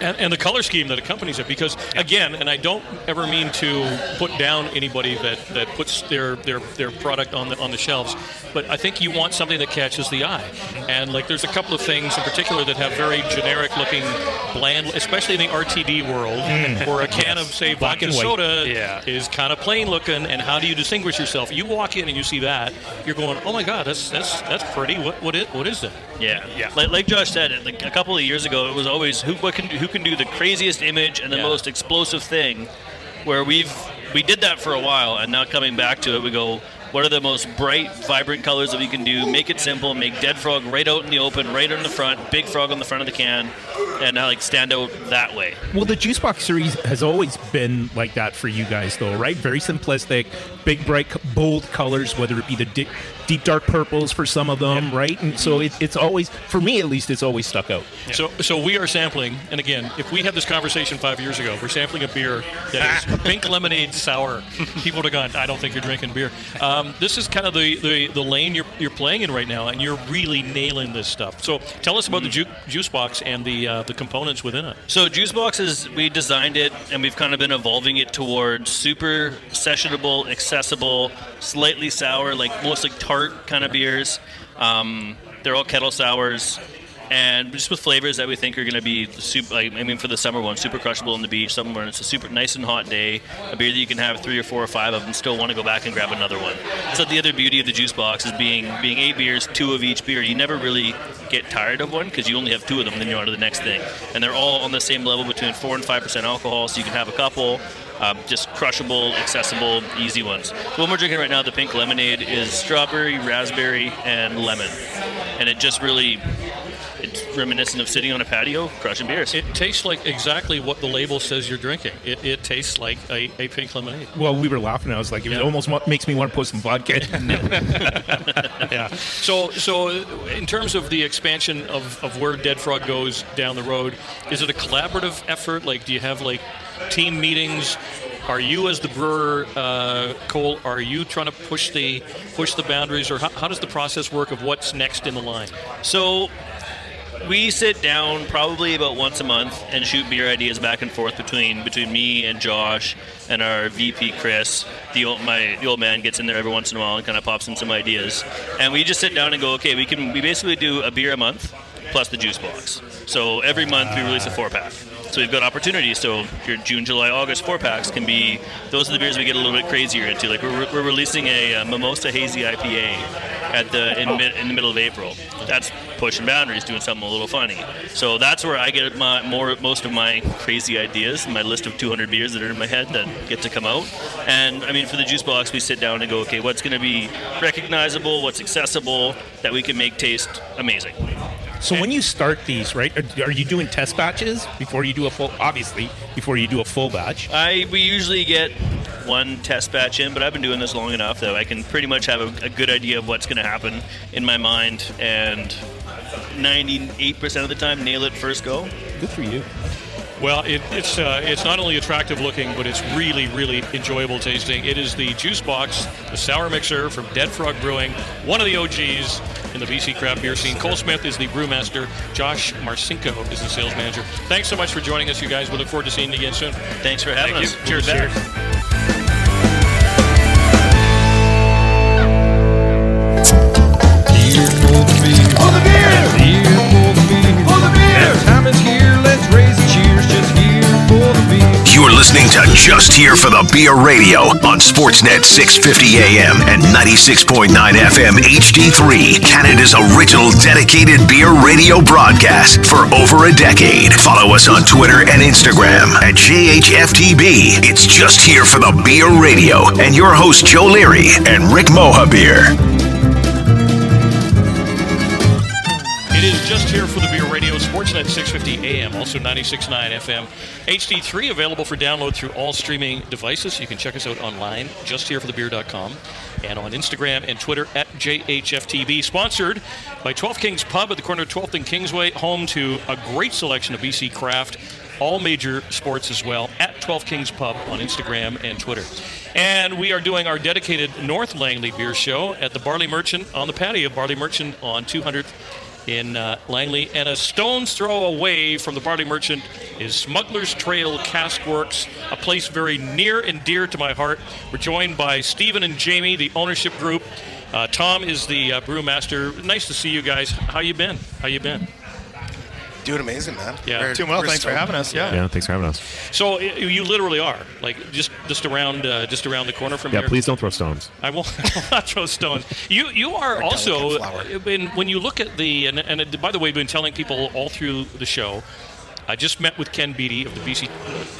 and, and the color scheme that accompanies it. Because again, and I don't ever mean to put down anybody that, that puts their, their their product on the on the shelves, but I think you want something that catches the eye. And like, there's a couple of things in particular that have very generic looking, bland, especially in the RTD world, Mm. where a can of say Black vodka and soda Yeah. is kind of plain looking. And how do you distinguish yourself? You walk in and you see that, you're going, oh my god, that's that's that's pretty. What what is what is that? Yeah, yeah. Like, like Josh said, like a couple of years ago, it was always who what can who can do the craziest image and the Yeah. most explosive thing. Where we've we did that for a while, and now coming back to it, we go. What are the most bright, vibrant colors that we can do? Make it simple. Make Dead Frog right out in the open, right in the front. Big Frog on the front of the can, and now like stand out that way. Well, the Juice Box series has always been like that for you guys, though, right? Very simplistic, big, bright, bold colors, whether it be the di- deep, dark purples for some of them, right? And so it, it's always, for me at least, it's always stuck out. So, so we are sampling, and again, if we had this conversation five years ago, we're sampling a beer that is pink lemonade sour. People would have gone, "I don't think you're drinking beer." Um, this is kind of the, the, the lane you're, you're playing in right now, and you're really nailing this stuff. So, tell us about the ju- juice box and the uh, the components within it. So Juice Box is we designed it and we've kind of been evolving it towards super sessionable, accessible, slightly sour, like mostly tart kind of beers. Um, they're all kettle sours. And just with flavors that we think are going to be super, like, I mean, for the summer one, super crushable on the beach, somewhere when it's a super nice and hot day, a beer that you can have three or four or five of and still want to go back and grab another one. So the other beauty of the juice box is being being eight beers, two of each beer. You never really get tired of one because you only have two of them, then you're on to the next thing. And they're all on the same level between four and five percent alcohol, so you can have a couple. Um, just crushable, accessible, easy ones. The one we're drinking right now, the pink lemonade, is strawberry, raspberry, and lemon, and it just really reminiscent of sitting on a patio crushing beers. It tastes like exactly what the label says you're drinking. It, it tastes like a, a pink lemonade. Well, we were laughing. I was like, it Yeah. almost wa- makes me want to put some vodka. in. yeah. So, so in terms of the expansion of, of where Dead Frog goes down the road, is it a collaborative effort? Like, do you have like team meetings? Are you, as the brewer, uh, Cole, are you trying to push the push the boundaries, or how, how does the process work of what's next in the line? So we sit down probably about once a month and shoot beer ideas back and forth between between me and Josh and our VP Chris. The old my the old man gets in there every once in a while and kind of pops in some ideas, and we just sit down and go, okay, we can we basically do a beer a month plus the juice box. So every month we release a four pack. So we've got opportunities. So your June, July, August four packs can be those are the beers we get a little bit crazier into. Like we're, we're releasing a, uh Mimosa Hazy IPA at the in, mid, in the middle of April. That's pushing boundaries, doing something a little funny. So that's where I get my more most of my crazy ideas, my list of 200 beers that are in my head that get to come out. And I mean, for the juice box, we sit down and go, okay, what's going to be recognizable, what's accessible, that we can make taste amazing. So when you start these, right? Are, are you doing test batches before you do a full? Obviously, before you do a full batch. I we usually get one test batch in, but I've been doing this long enough that I can pretty much have a, a good idea of what's going to happen in my mind, and 98% of the time nail it first go. Good for you. Well, it, it's uh, it's not only attractive looking, but it's really, really enjoyable tasting. It is the Juice Box, the sour mixer from Dead Frog Brewing, one of the OGs in the BC craft beer scene. Cole Smith is the brewmaster. Josh Marcinko is the sales manager. Thanks so much for joining us, you guys. We look forward to seeing you again soon. Thanks for having Thank us. You. Cheers. Cheers. Here for the beer. For the beer. Here for the beer. For the beer. You're listening to Just Here for the Beer Radio on Sportsnet 650 AM and 96.9 FM HD3, Canada's original dedicated beer radio broadcast for over a decade. Follow us on Twitter and Instagram at JHFTB. It's Just Here for the Beer Radio and your host Joe Leary and Rick Mohabir. It is just here for the Beer Radio, Sportsnet 650 AM, also 96.9 FM. HD3 available for download through all streaming devices. You can check us out online, justhereforthebeer.com, and on Instagram and Twitter at JHFTB. Sponsored by 12 Kings Pub at the corner of 12th and Kingsway, home to a great selection of BC craft, all major sports as well, at 12 Kings Pub on Instagram and Twitter. And we are doing our dedicated North Langley Beer Show at the Barley Merchant on the patio Barley Merchant on 200th in uh, Langley. And a stone's throw away from the Barley Merchant is Smuggler's Trail Cask Works, a place very near and dear to my heart. We're joined by Stephen and Jamie, the ownership group. Uh, Tom is the uh, brewmaster. Nice to see you guys. How you been? How you been? Doing amazing, man. Yeah. We're- Doing well. we're Thanks for having us. Yeah. Yeah, thanks for having us. So you literally are like just just around uh, just around the corner from Yeah, here. please don't throw stones. I won't, I will not throw stones. You you are also delicate when when you look at the and, and it- by the way, I've been telling people all through the show. I just met with Ken Beattie of the BC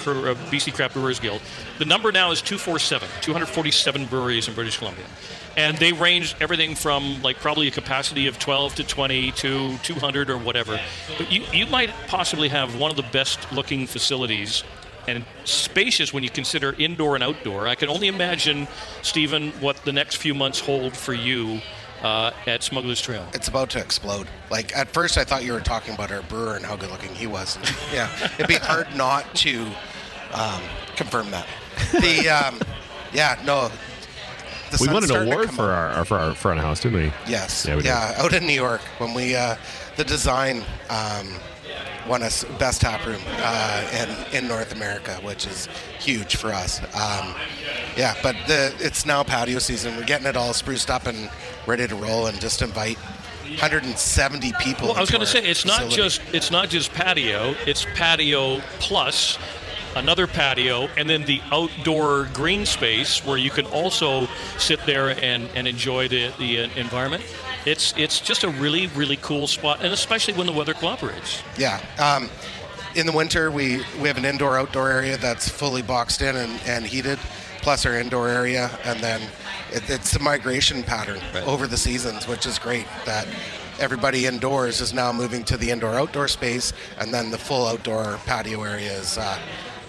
Cr- uh, BC Craft Brewers Guild. The number now is 247, 247 breweries in British Columbia. And they range everything from like probably a capacity of 12 to 20 to 200 or whatever. But you, you might possibly have one of the best looking facilities and spacious when you consider indoor and outdoor. I can only imagine, Stephen, what the next few months hold for you uh, at Smuggler's Trail. It's about to explode. Like at first, I thought you were talking about our brewer and how good looking he was. And, yeah, it'd be hard not to um, confirm that. The um, yeah, no. The we sun's won an award for our, our for our front of house, didn't we? Yes. Yeah, we did. out in New York when we uh, the design um, won us best tap room uh, in in North America, which is huge for us. Um, yeah, but the it's now patio season. We're getting it all spruced up and ready to roll, and just invite 170 people. Well, I was going to say it's not facility. just it's not just patio. It's patio plus another patio, and then the outdoor green space where you can also sit there and, and enjoy the, the uh, environment. It's it's just a really really cool spot, and especially when the weather cooperates. Yeah. Um, in the winter, we, we have an indoor outdoor area that's fully boxed in and, and heated, plus our indoor area. And then it, it's a migration pattern over the seasons, which is great that everybody indoors is now moving to the indoor outdoor space. And then the full outdoor patio area is, uh,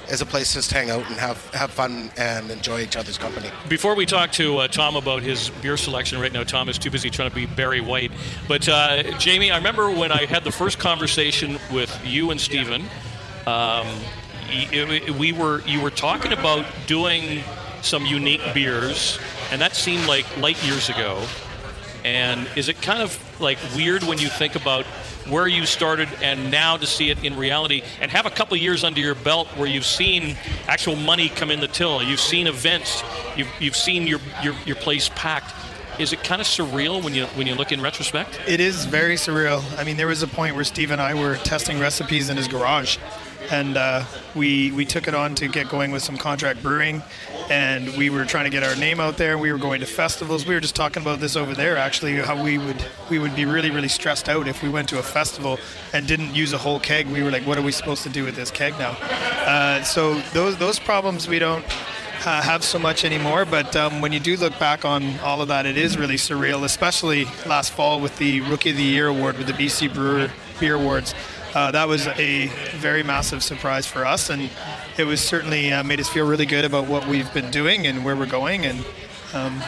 is a place to just hang out and have, have fun and enjoy each other's company. Before we talk to uh, Tom about his beer selection right now, Tom is too busy trying to be Barry White. But uh, Jamie, I remember when I had the first conversation with you and Stephen. Um, we were you were talking about doing some unique beers, and that seemed like light years ago. And is it kind of like weird when you think about where you started and now to see it in reality and have a couple years under your belt where you've seen actual money come in the till, you've seen events, you've, you've seen your, your, your place packed. Is it kind of surreal when you when you look in retrospect? It is very surreal. I mean, there was a point where Steve and I were testing recipes in his garage, and uh, we we took it on to get going with some contract brewing, and we were trying to get our name out there. We were going to festivals. We were just talking about this over there, actually, how we would we would be really really stressed out if we went to a festival and didn't use a whole keg. We were like, what are we supposed to do with this keg now? Uh, so those those problems we don't uh, have so much anymore. But um, when you do look back on all of that, it is really surreal, especially last fall with the Rookie of the Year award with the BC Brewer Beer Awards. Uh, that was a very massive surprise for us, and it was certainly uh, made us feel really good about what we've been doing and where we're going, and um,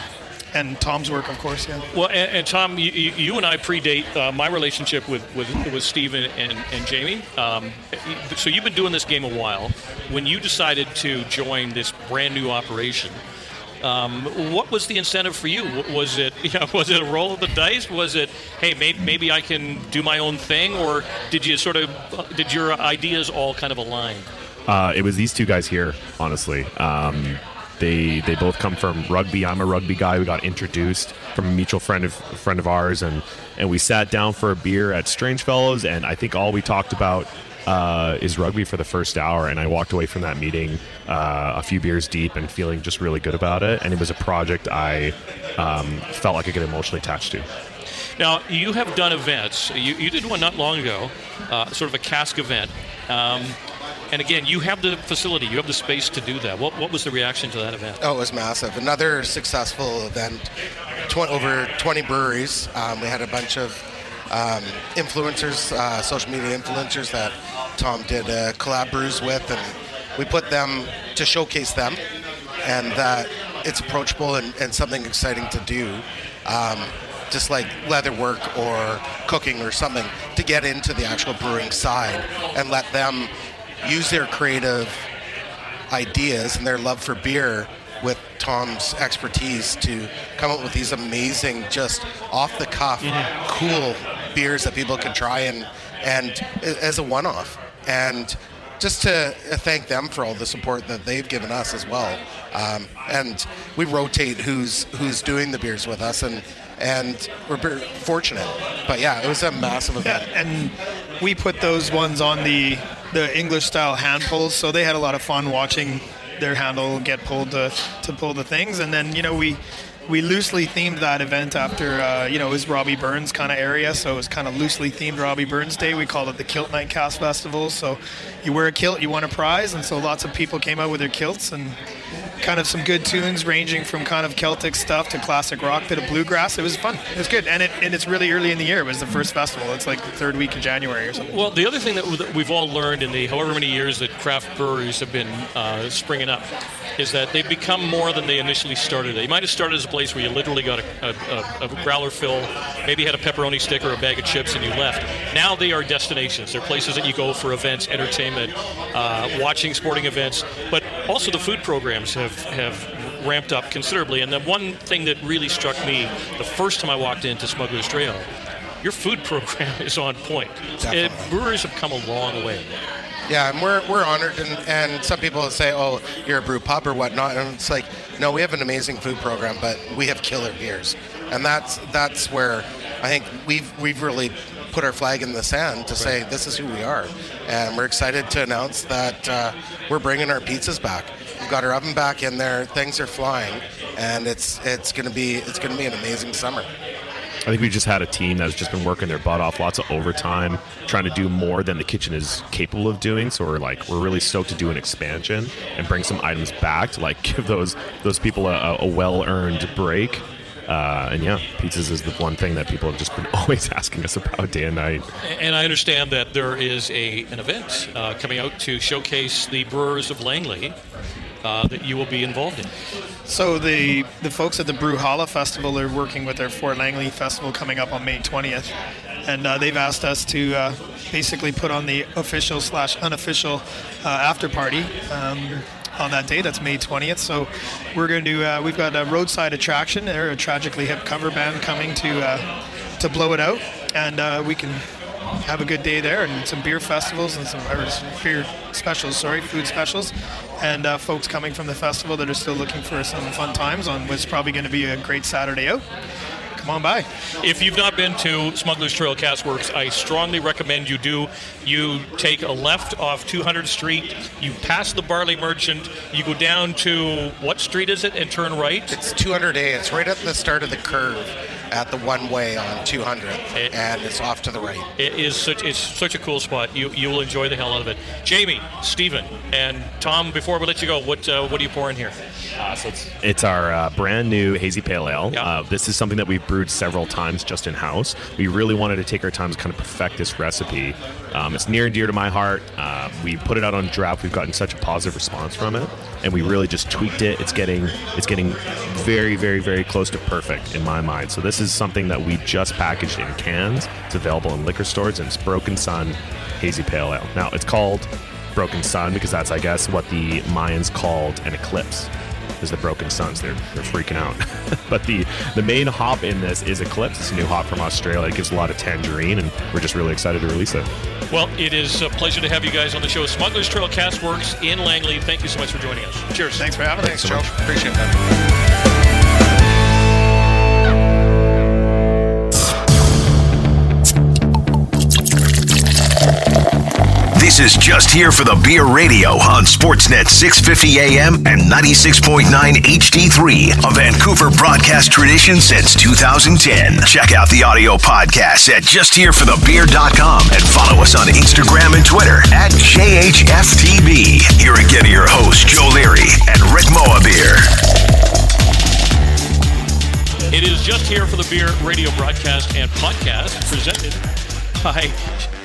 and Tom's work, of course. Yeah. Well, and, and Tom, you, you and I predate uh, my relationship with with, with Stephen and, and Jamie. Um, so you've been doing this game a while. When you decided to join this brand new operation, um, what was the incentive for you? Was it you know, was it a roll of the dice? Was it hey maybe, maybe I can do my own thing, or did you sort of did your ideas all kind of align? Uh, it was these two guys here, honestly. Um, they they both come from rugby. I'm a rugby guy. We got introduced from a mutual friend of friend of ours, and and we sat down for a beer at Strange Fellows, and I think all we talked about uh, is rugby for the first hour. And I walked away from that meeting uh, a few beers deep and feeling just really good about it. And it was a project I um, felt like I could emotionally attach to. Now, you have done events. You, you did one not long ago, uh, sort of a cask event. Um, and again, you have the facility, you have the space to do that. What, what was the reaction to that event? Oh, it was massive. Another successful event. Tw- over 20 breweries. Um, we had a bunch of um, influencers, uh, social media influencers that Tom did uh, collab brews with, and we put them to showcase them, and that it's approachable and, and something exciting to do. Um, just like leather work or cooking or something to get into the actual brewing side and let them use their creative ideas and their love for beer with Tom's expertise to come up with these amazing, just off the cuff, cool beers that people can try and and as a one-off. And just to thank them for all the support that they've given us as well. Um, and we rotate who's who's doing the beers with us, and and we're fortunate. But yeah, it was a massive event. Yeah, and we put those ones on the the English style hand pulls, so they had a lot of fun watching their handle get pulled to, to pull the things, and then you know we we loosely themed that event after uh, you know it was Robbie Burns kind of area, so it was kind of loosely themed Robbie Burns Day. We called it the Kilt Night Cask Festival. So you wear a kilt, you win a prize, and so lots of people came out with their kilts and kind of some good tunes ranging from kind of Celtic stuff to classic rock, bit of bluegrass. It was fun. It was good, and it and it's really early in the year. It was the first festival. It's like the third week in January or something. Well, the other thing that we've all learned in the however many years that craft breweries have been uh, springing up is that they've become more than they initially started. They might have started as a place where you literally got a, a, a, a growler fill, maybe had a pepperoni stick or a bag of chips, and you left. Now they are destinations. They're places that you go for events, entertainment, uh, watching sporting events, but also the food programs have have ramped up considerably. And the one thing that really struck me the first time I walked into Smuggler's Trail, your food program is on point. It, breweries have come a long way. Yeah, and we're, we're honored, and, and some people say, oh, you're a brew pub or whatnot, and it's like, no, we have an amazing food program, but we have killer beers, and that's that's where I think we've we've really put our flag in the sand to say this is who we are, and we're excited to announce that uh, we're bringing our pizzas back. We've got our oven back in there, things are flying, and it's it's gonna be it's gonna be an amazing summer. I think we just had a team that's just been working their butt off, lots of overtime, trying to do more than the kitchen is capable of doing. So we're like, we're really stoked to do an expansion and bring some items back to like give those those people a, a well-earned break. Uh, and yeah, pizzas is the one thing that people have just been always asking us about day and night. And I understand that there is a an event uh, coming out to showcase the brewers of Langley uh, that you will be involved in. So the the folks at the Brewhalla Festival are working with their Fort Langley Festival coming up on May 20th, and uh, they've asked us to uh, basically put on the official slash unofficial uh, after party. Um, on that day, that's May 20th. So we're going to uh, we've got a roadside attraction. They're a tragically hip cover band coming to uh, to blow it out, and uh, we can have a good day there and some beer festivals and some or some beer specials, sorry, food specials, and uh, folks coming from the festival that are still looking for some fun times on what's probably going to be a great Saturday out. Come on by. If you've not been to Smuggler's Trail Cask Works, I strongly recommend you do. You take a left off 200 Street, you pass the Barley Merchant, you go down to what street is it, and turn right? It's 200A. It's right at the start of the curve at the one way on 200th, and it's off to the right. It is such it's such a cool spot. You you will enjoy the hell out of it. Jamie, Stephen, and Tom. Before we let you go, what uh, what are you pouring here? Uh, so it's, it's our uh, brand new hazy pale ale. Uh, this is something that we've brewed several times just in house. We really wanted to take our time to kind of perfect this recipe. Um, it's near and dear to my heart. Uh, we put it out on draft. We've gotten such a positive response from it, and we really just tweaked it. It's getting it's getting very very very close to perfect in my mind. So this is something that we just packaged in cans. It's available in liquor stores, and it's Broken Sun Hazy Pale Ale. Now it's called Broken Sun because that's I guess what the Mayans called an eclipse is the broken suns. They're they're freaking out. but the the main hop in this is Eclipse. It's a new hop from Australia. It gives a lot of tangerine, and we're just really excited to release it. Well, it is a pleasure to have you guys on the show. Smuggler's Trail Cask Works in Langley. Thank you so much for joining us. Cheers. Thanks for having us. us, Joe. Appreciate that. This is just here for the Beer Radio on Sportsnet 650 AM and 96.9 HD3, a Vancouver broadcast tradition since 2010. Check out the audio podcast at justhereforthebeer.com and follow us on Instagram and Twitter at JHFTB. Here again are your hosts, Joe Leary and Rick Mohabir. It is just here for the Beer Radio broadcast and podcast presented by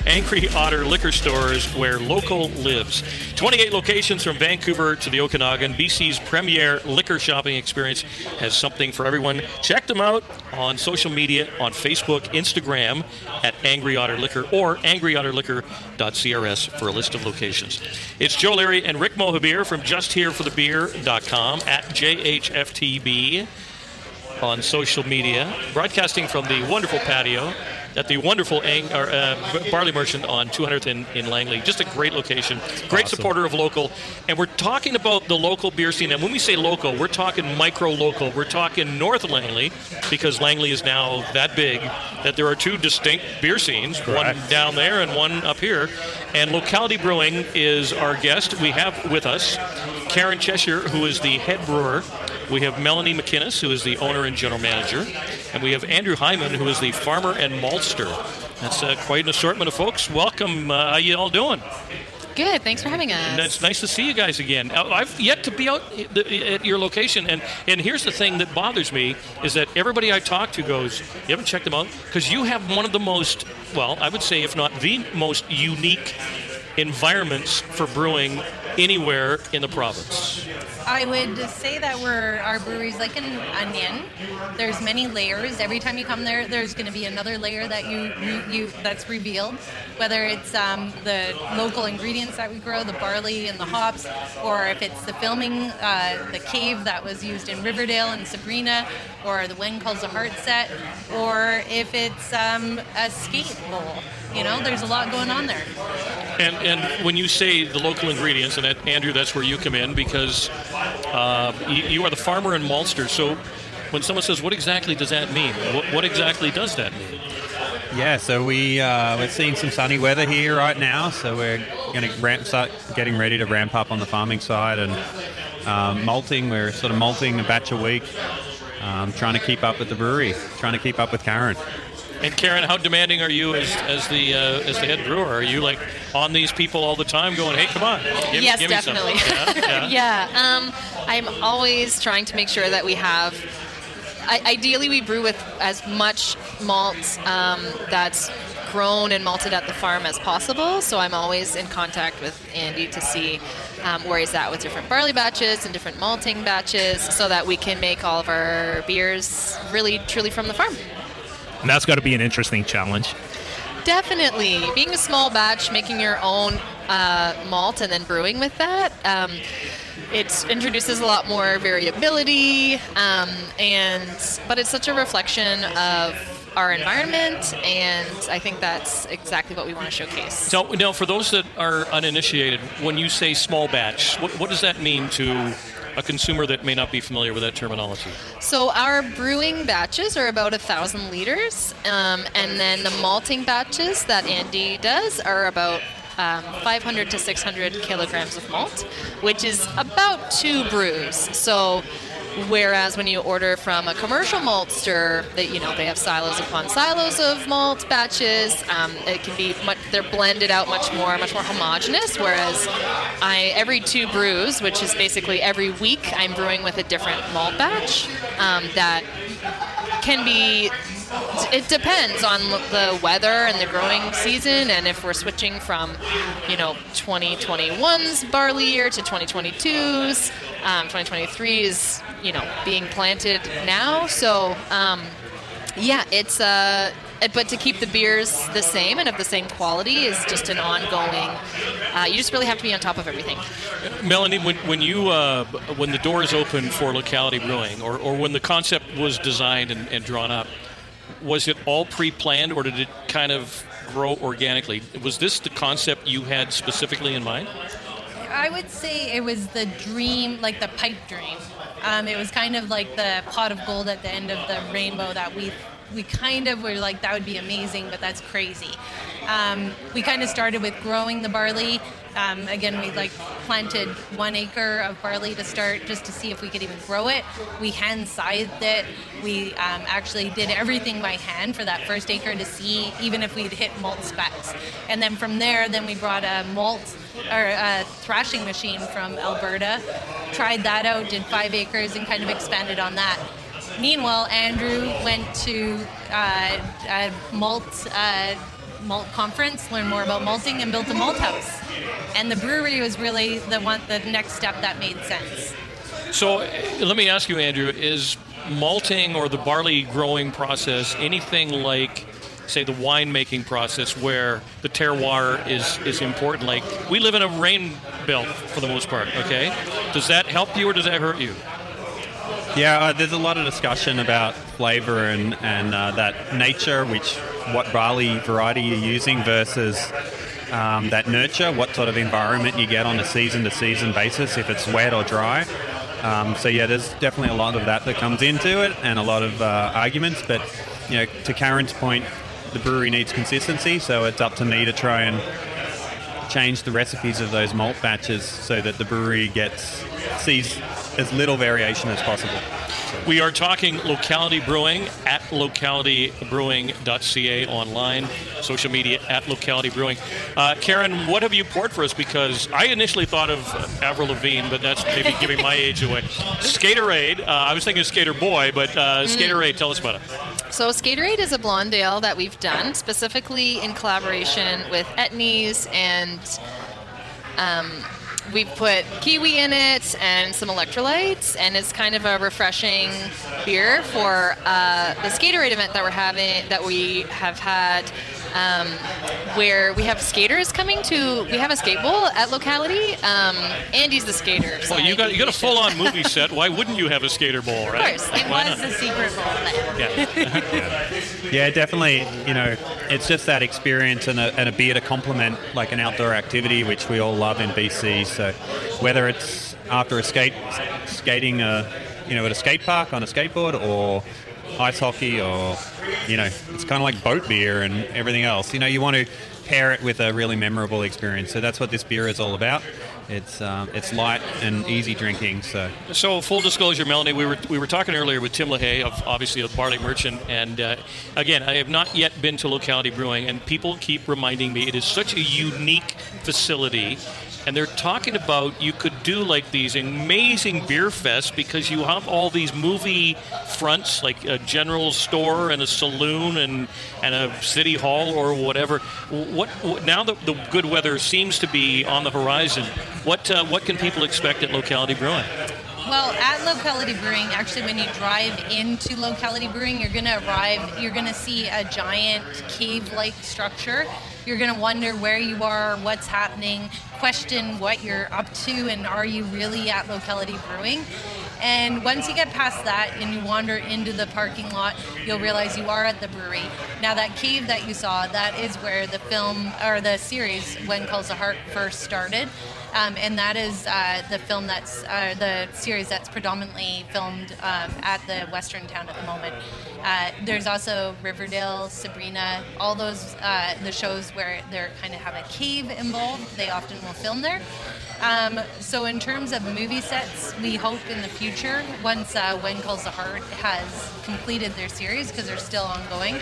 Angry Otter Liquor Stores, where local lives. 28 locations from Vancouver to the Okanagan. BC's premier liquor shopping experience has something for everyone. Check them out on social media on Facebook, Instagram at Angry Otter Liquor or angryotterliquor.crs for a list of locations. It's Joe Leary and Rick Mohabir from justhereforthebeer.com at JHFTB on social media, broadcasting from the wonderful patio at the wonderful Ang- or, uh, Barley Merchant on 200th in, in Langley. Just a great location, great Awesome. supporter of local. And we're talking about the local beer scene. And when we say local, we're talking micro local. We're talking North Langley because Langley is now that big that there are two distinct beer scenes, one down there and one up here. And Locality Brewing is our guest. We have with us Karen Cheshire, who is the head brewer. We have Melanie McInnes, who is the owner and general manager, and we have Andrew Hyman, who is the farmer and maltster. That's uh, quite an assortment of folks. Welcome. Uh, how you all doing? Good. Thanks for having us. And it's nice to see you guys again. Uh, I've yet to be out at your location, and and here's the thing that bothers me is that everybody I talk to goes, "You haven't checked them out because you have one of the most, well, I would say, if not the most unique environments for brewing anywhere in the province." I would say that we're our brewery's like an onion. There's many layers. Every time you come there, there's going to be another layer that you, you, you that's revealed. Whether it's um, the local ingredients that we grow, the barley and the hops, or if it's the filming, uh, the cave that was used in Riverdale and Sabrina, or the When Calls the Heart set, or if it's um, a skate bowl. You know, there's a lot going on there. And and when you say the local ingredients, and that, Andrew, that's where you come in because uh, you, you are the farmer and maltster. So when someone says, "What exactly does that mean?" What, what exactly does that mean? Yeah, so we uh, we're seeing some sunny weather here right now, so we're going to ramp start getting ready to ramp up on the farming side and um, malting. We're sort of malting a batch a week, um, trying to keep up with the brewery, trying to keep up with Karen. And Karen, how demanding are you as, as the uh, as the head brewer? Are you like on these people all the time, going, "Hey, come on, give, yes, give me some." definitely. Yeah, yeah. yeah. Um, I'm always trying to make sure that we have. I, ideally, we brew with as much malt um, that's grown and malted at the farm as possible. So I'm always in contact with Andy to see um, where he's at with different barley batches and different malting batches, so that we can make all of our beers really, truly from the farm. And that's got to be an interesting challenge. Definitely. Being a small batch, making your own uh, malt and then brewing with that, um, it introduces a lot more variability, um, and but it's such a reflection of our environment, and I think that's exactly what we want to showcase. So now, for those that are uninitiated, when you say small batch, what, what does that mean to a consumer that may not be familiar with that terminology? So our brewing batches are about a thousand liters, um, and then the malting batches that Andy does are about um, 500 to 600 kilograms of malt, which is about two brews. So. Whereas when you order from a commercial maltster, that you know they have silos upon silos of malt batches, um, it can be much, they're blended out much more, much more homogenous. Whereas I every two brews, which is basically every week, I'm brewing with a different malt batch um, that can be it depends on the weather and the growing season and if we're switching from you know 2021's barley year to 2022's um, 2023 is you know being planted now so um, yeah it's uh but to keep the beers the same and of the same quality is just an ongoing uh, you just really have to be on top of everything Melanie, when, when you uh, when the doors open for locality brewing, or, or when the concept was designed and, and drawn up, was it all pre-planned, or did it kind of grow organically? Was this the concept you had specifically in mind? I would say it was the dream, like the pipe dream. Um, it was kind of like the pot of gold at the end of the rainbow that we we kind of were like that would be amazing, but that's crazy. Um, we kind of started with growing the barley. Um, again, we like planted one acre of barley to start just to see if we could even grow it. We hand scythed it. We um, actually did everything by hand for that first acre to see even if we'd hit malt specs. And then from there, then we brought a malt or a threshing machine from Alberta. Tried that out, did five acres, and kind of expanded on that. Meanwhile, Andrew went to uh, a malt uh, malt conference, learned more about malting, and built a malt house. And the brewery was really the one, the next step that made sense. So uh, let me ask you, Andrew, is malting or the barley growing process anything like, say, the winemaking process where the terroir is, is important? Like, we live in a rain belt for the most part, okay? Does that help you or does that hurt you? Yeah, uh, there's a lot of discussion about flavour and, and uh, that nature, which what barley variety you're using versus um, that nurture, what sort of environment you get on a season to season basis, if it's wet or dry. Um, so yeah, there's definitely a lot of that that comes into it, and a lot of uh, arguments. But you know, to Karen's point, the brewery needs consistency, so it's up to me to try and change the recipes of those malt batches so that the brewery gets sees as little variation as possible. We are talking locality brewing at localitybrewing.ca online, social media at locality brewing. Uh, Karen, what have you poured for us? Because I initially thought of Avril Lavigne, but that's maybe giving my age away. Skaterade, uh, I was thinking Skater Boy, but uh, Skaterade, tell us about it. So Skaterade is a blonde ale that we've done specifically in collaboration with Etnies and um, we put kiwi in it and some electrolytes, and it's kind of a refreshing beer for uh, the Skaterade event that we're having, that we have had, um, where we have skaters coming to. We have a skate bowl at locality. Um, Andy's the skater. so Well, you got you got a full-on movie set. Why wouldn't you have a skater bowl, right? Of right? course, it Why was not? the secret bowl. Yeah, definitely. You know, it's just that experience and a, and a beer to complement like an outdoor activity, which we all love in BC. So whether it's after a skate, skating, uh, you know, at a skate park on a skateboard, or ice hockey, or you know, it's kind of like boat beer and everything else. You know, you want to pair it with a really memorable experience. So that's what this beer is all about. It's um, it's light and easy drinking. So So, full disclosure, Melanie, we were we were talking earlier with Tim LaHaye of obviously a barley merchant, and uh, again, I have not yet been to Locality Brewing, and people keep reminding me it is such a unique facility. And they're talking about you could do like these amazing beer fests because you have all these movie fronts, like a general store and a saloon and and a city hall or whatever. What, what now that the good weather seems to be on the horizon? What uh, what can people expect at Locality Brewing? Well, at Locality Brewing, actually, when you drive into Locality Brewing, you're going to arrive, you're going to see a giant cave like structure. You're going to wonder where you are, what's happening, question what you're up to, and are you really at Locality Brewing? And once you get past that and you wander into the parking lot, you'll realize you are at the brewery. Now that cave that you saw, that is where the film or the series When Calls the Heart first started. Um, and that is uh, the film that's uh, the series that's predominantly filmed um, at the Western town at the moment. Uh, there's also Riverdale, Sabrina, all those uh, the shows where they kind of have a cave involved. They often will film there. Um, so in terms of movie sets, we hope in the future, once uh, When Calls the Heart has completed their series, because they're still ongoing,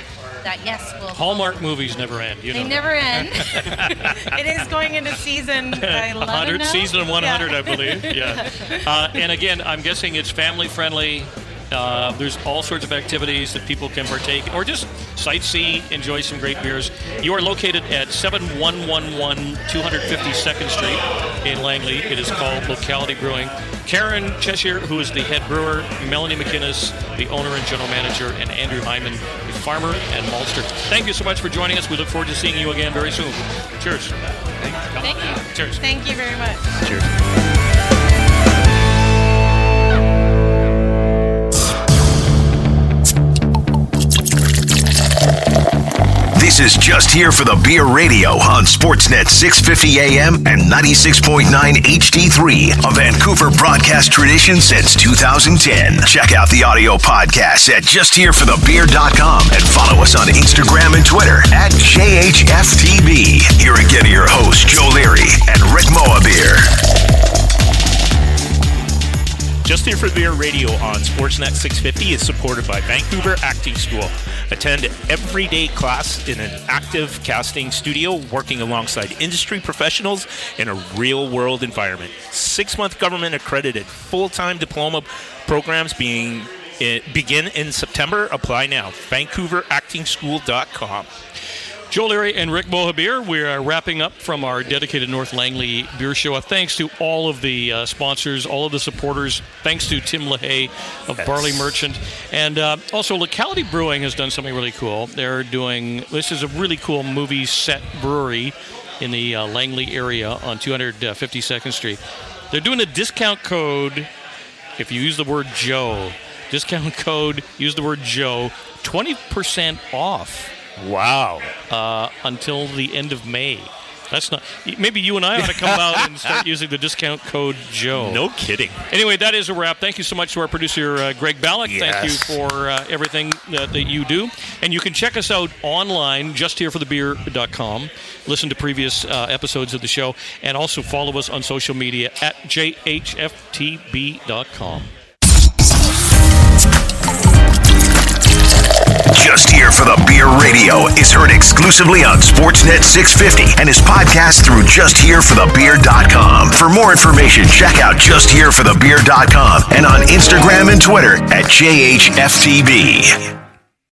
that yes, we'll. Hallmark movies never end. You They know never end. it is going into season uh, 11 100 now? season 100 Yeah. i believe yeah uh, and again i'm guessing it's family friendly uh, there's all sorts of activities that people can partake or just sightsee, enjoy some great beers. You are located at 7111 252nd Street in Langley. It is called Locality Brewing. Karen Cheshire, who is the head brewer, Melanie McInnes, the owner and general manager, and Andrew Hyman, the farmer and maltster. Thank you so much for joining us. We look forward to seeing you again very soon. Cheers. Thank you. Cheers. Thank you very much. This is just here for the Beer Radio on Sportsnet 650 AM and 96.9 HD3, a Vancouver broadcast tradition since 2010. Check out the audio podcast at justhereforthebeer.com and follow us on Instagram and Twitter at JHFTB. Here again are your hosts, Joe Leary and Rick Mohabir. Just Here for Beer Radio on Sportsnet 650 is supported by Vancouver Acting School. Attend everyday class in an active casting studio working alongside industry professionals in a real world environment. Six month government accredited full time diploma programs being eh, begin in September. Apply now. VancouverActingSchool.com. Joe Leary and Rick Mohabir. We are wrapping up from our dedicated North Langley Beer Show. A thanks to all of the uh, sponsors, all of the supporters. Thanks to Tim LaHaye of Yes. Barley Merchant. And uh, also, Locality Brewing has done something really cool. They're doing, this is a really cool movie set brewery in the uh, Langley area on 252nd Street. They're doing a discount code if you use the word Joe. Discount code, use the word Joe, 20% off. Wow. Uh, until the end of May. That's not. Maybe you and I ought to come out and start using the discount code Joe. No kidding. Anyway, that is a wrap. Thank you so much to our producer, uh, Greg Ballack. Thank you for uh, everything that, that you do. And you can check us out online, justhereforthebeer.com. Listen to previous uh, episodes of the show, and also follow us on social media at jhftb.com. Just here for the Beer Radio is heard exclusively on Sportsnet 650 and is podcast through justhereforthebeer.com. For more information, check out justhereforthebeer.com and on Instagram and Twitter at JHFTB.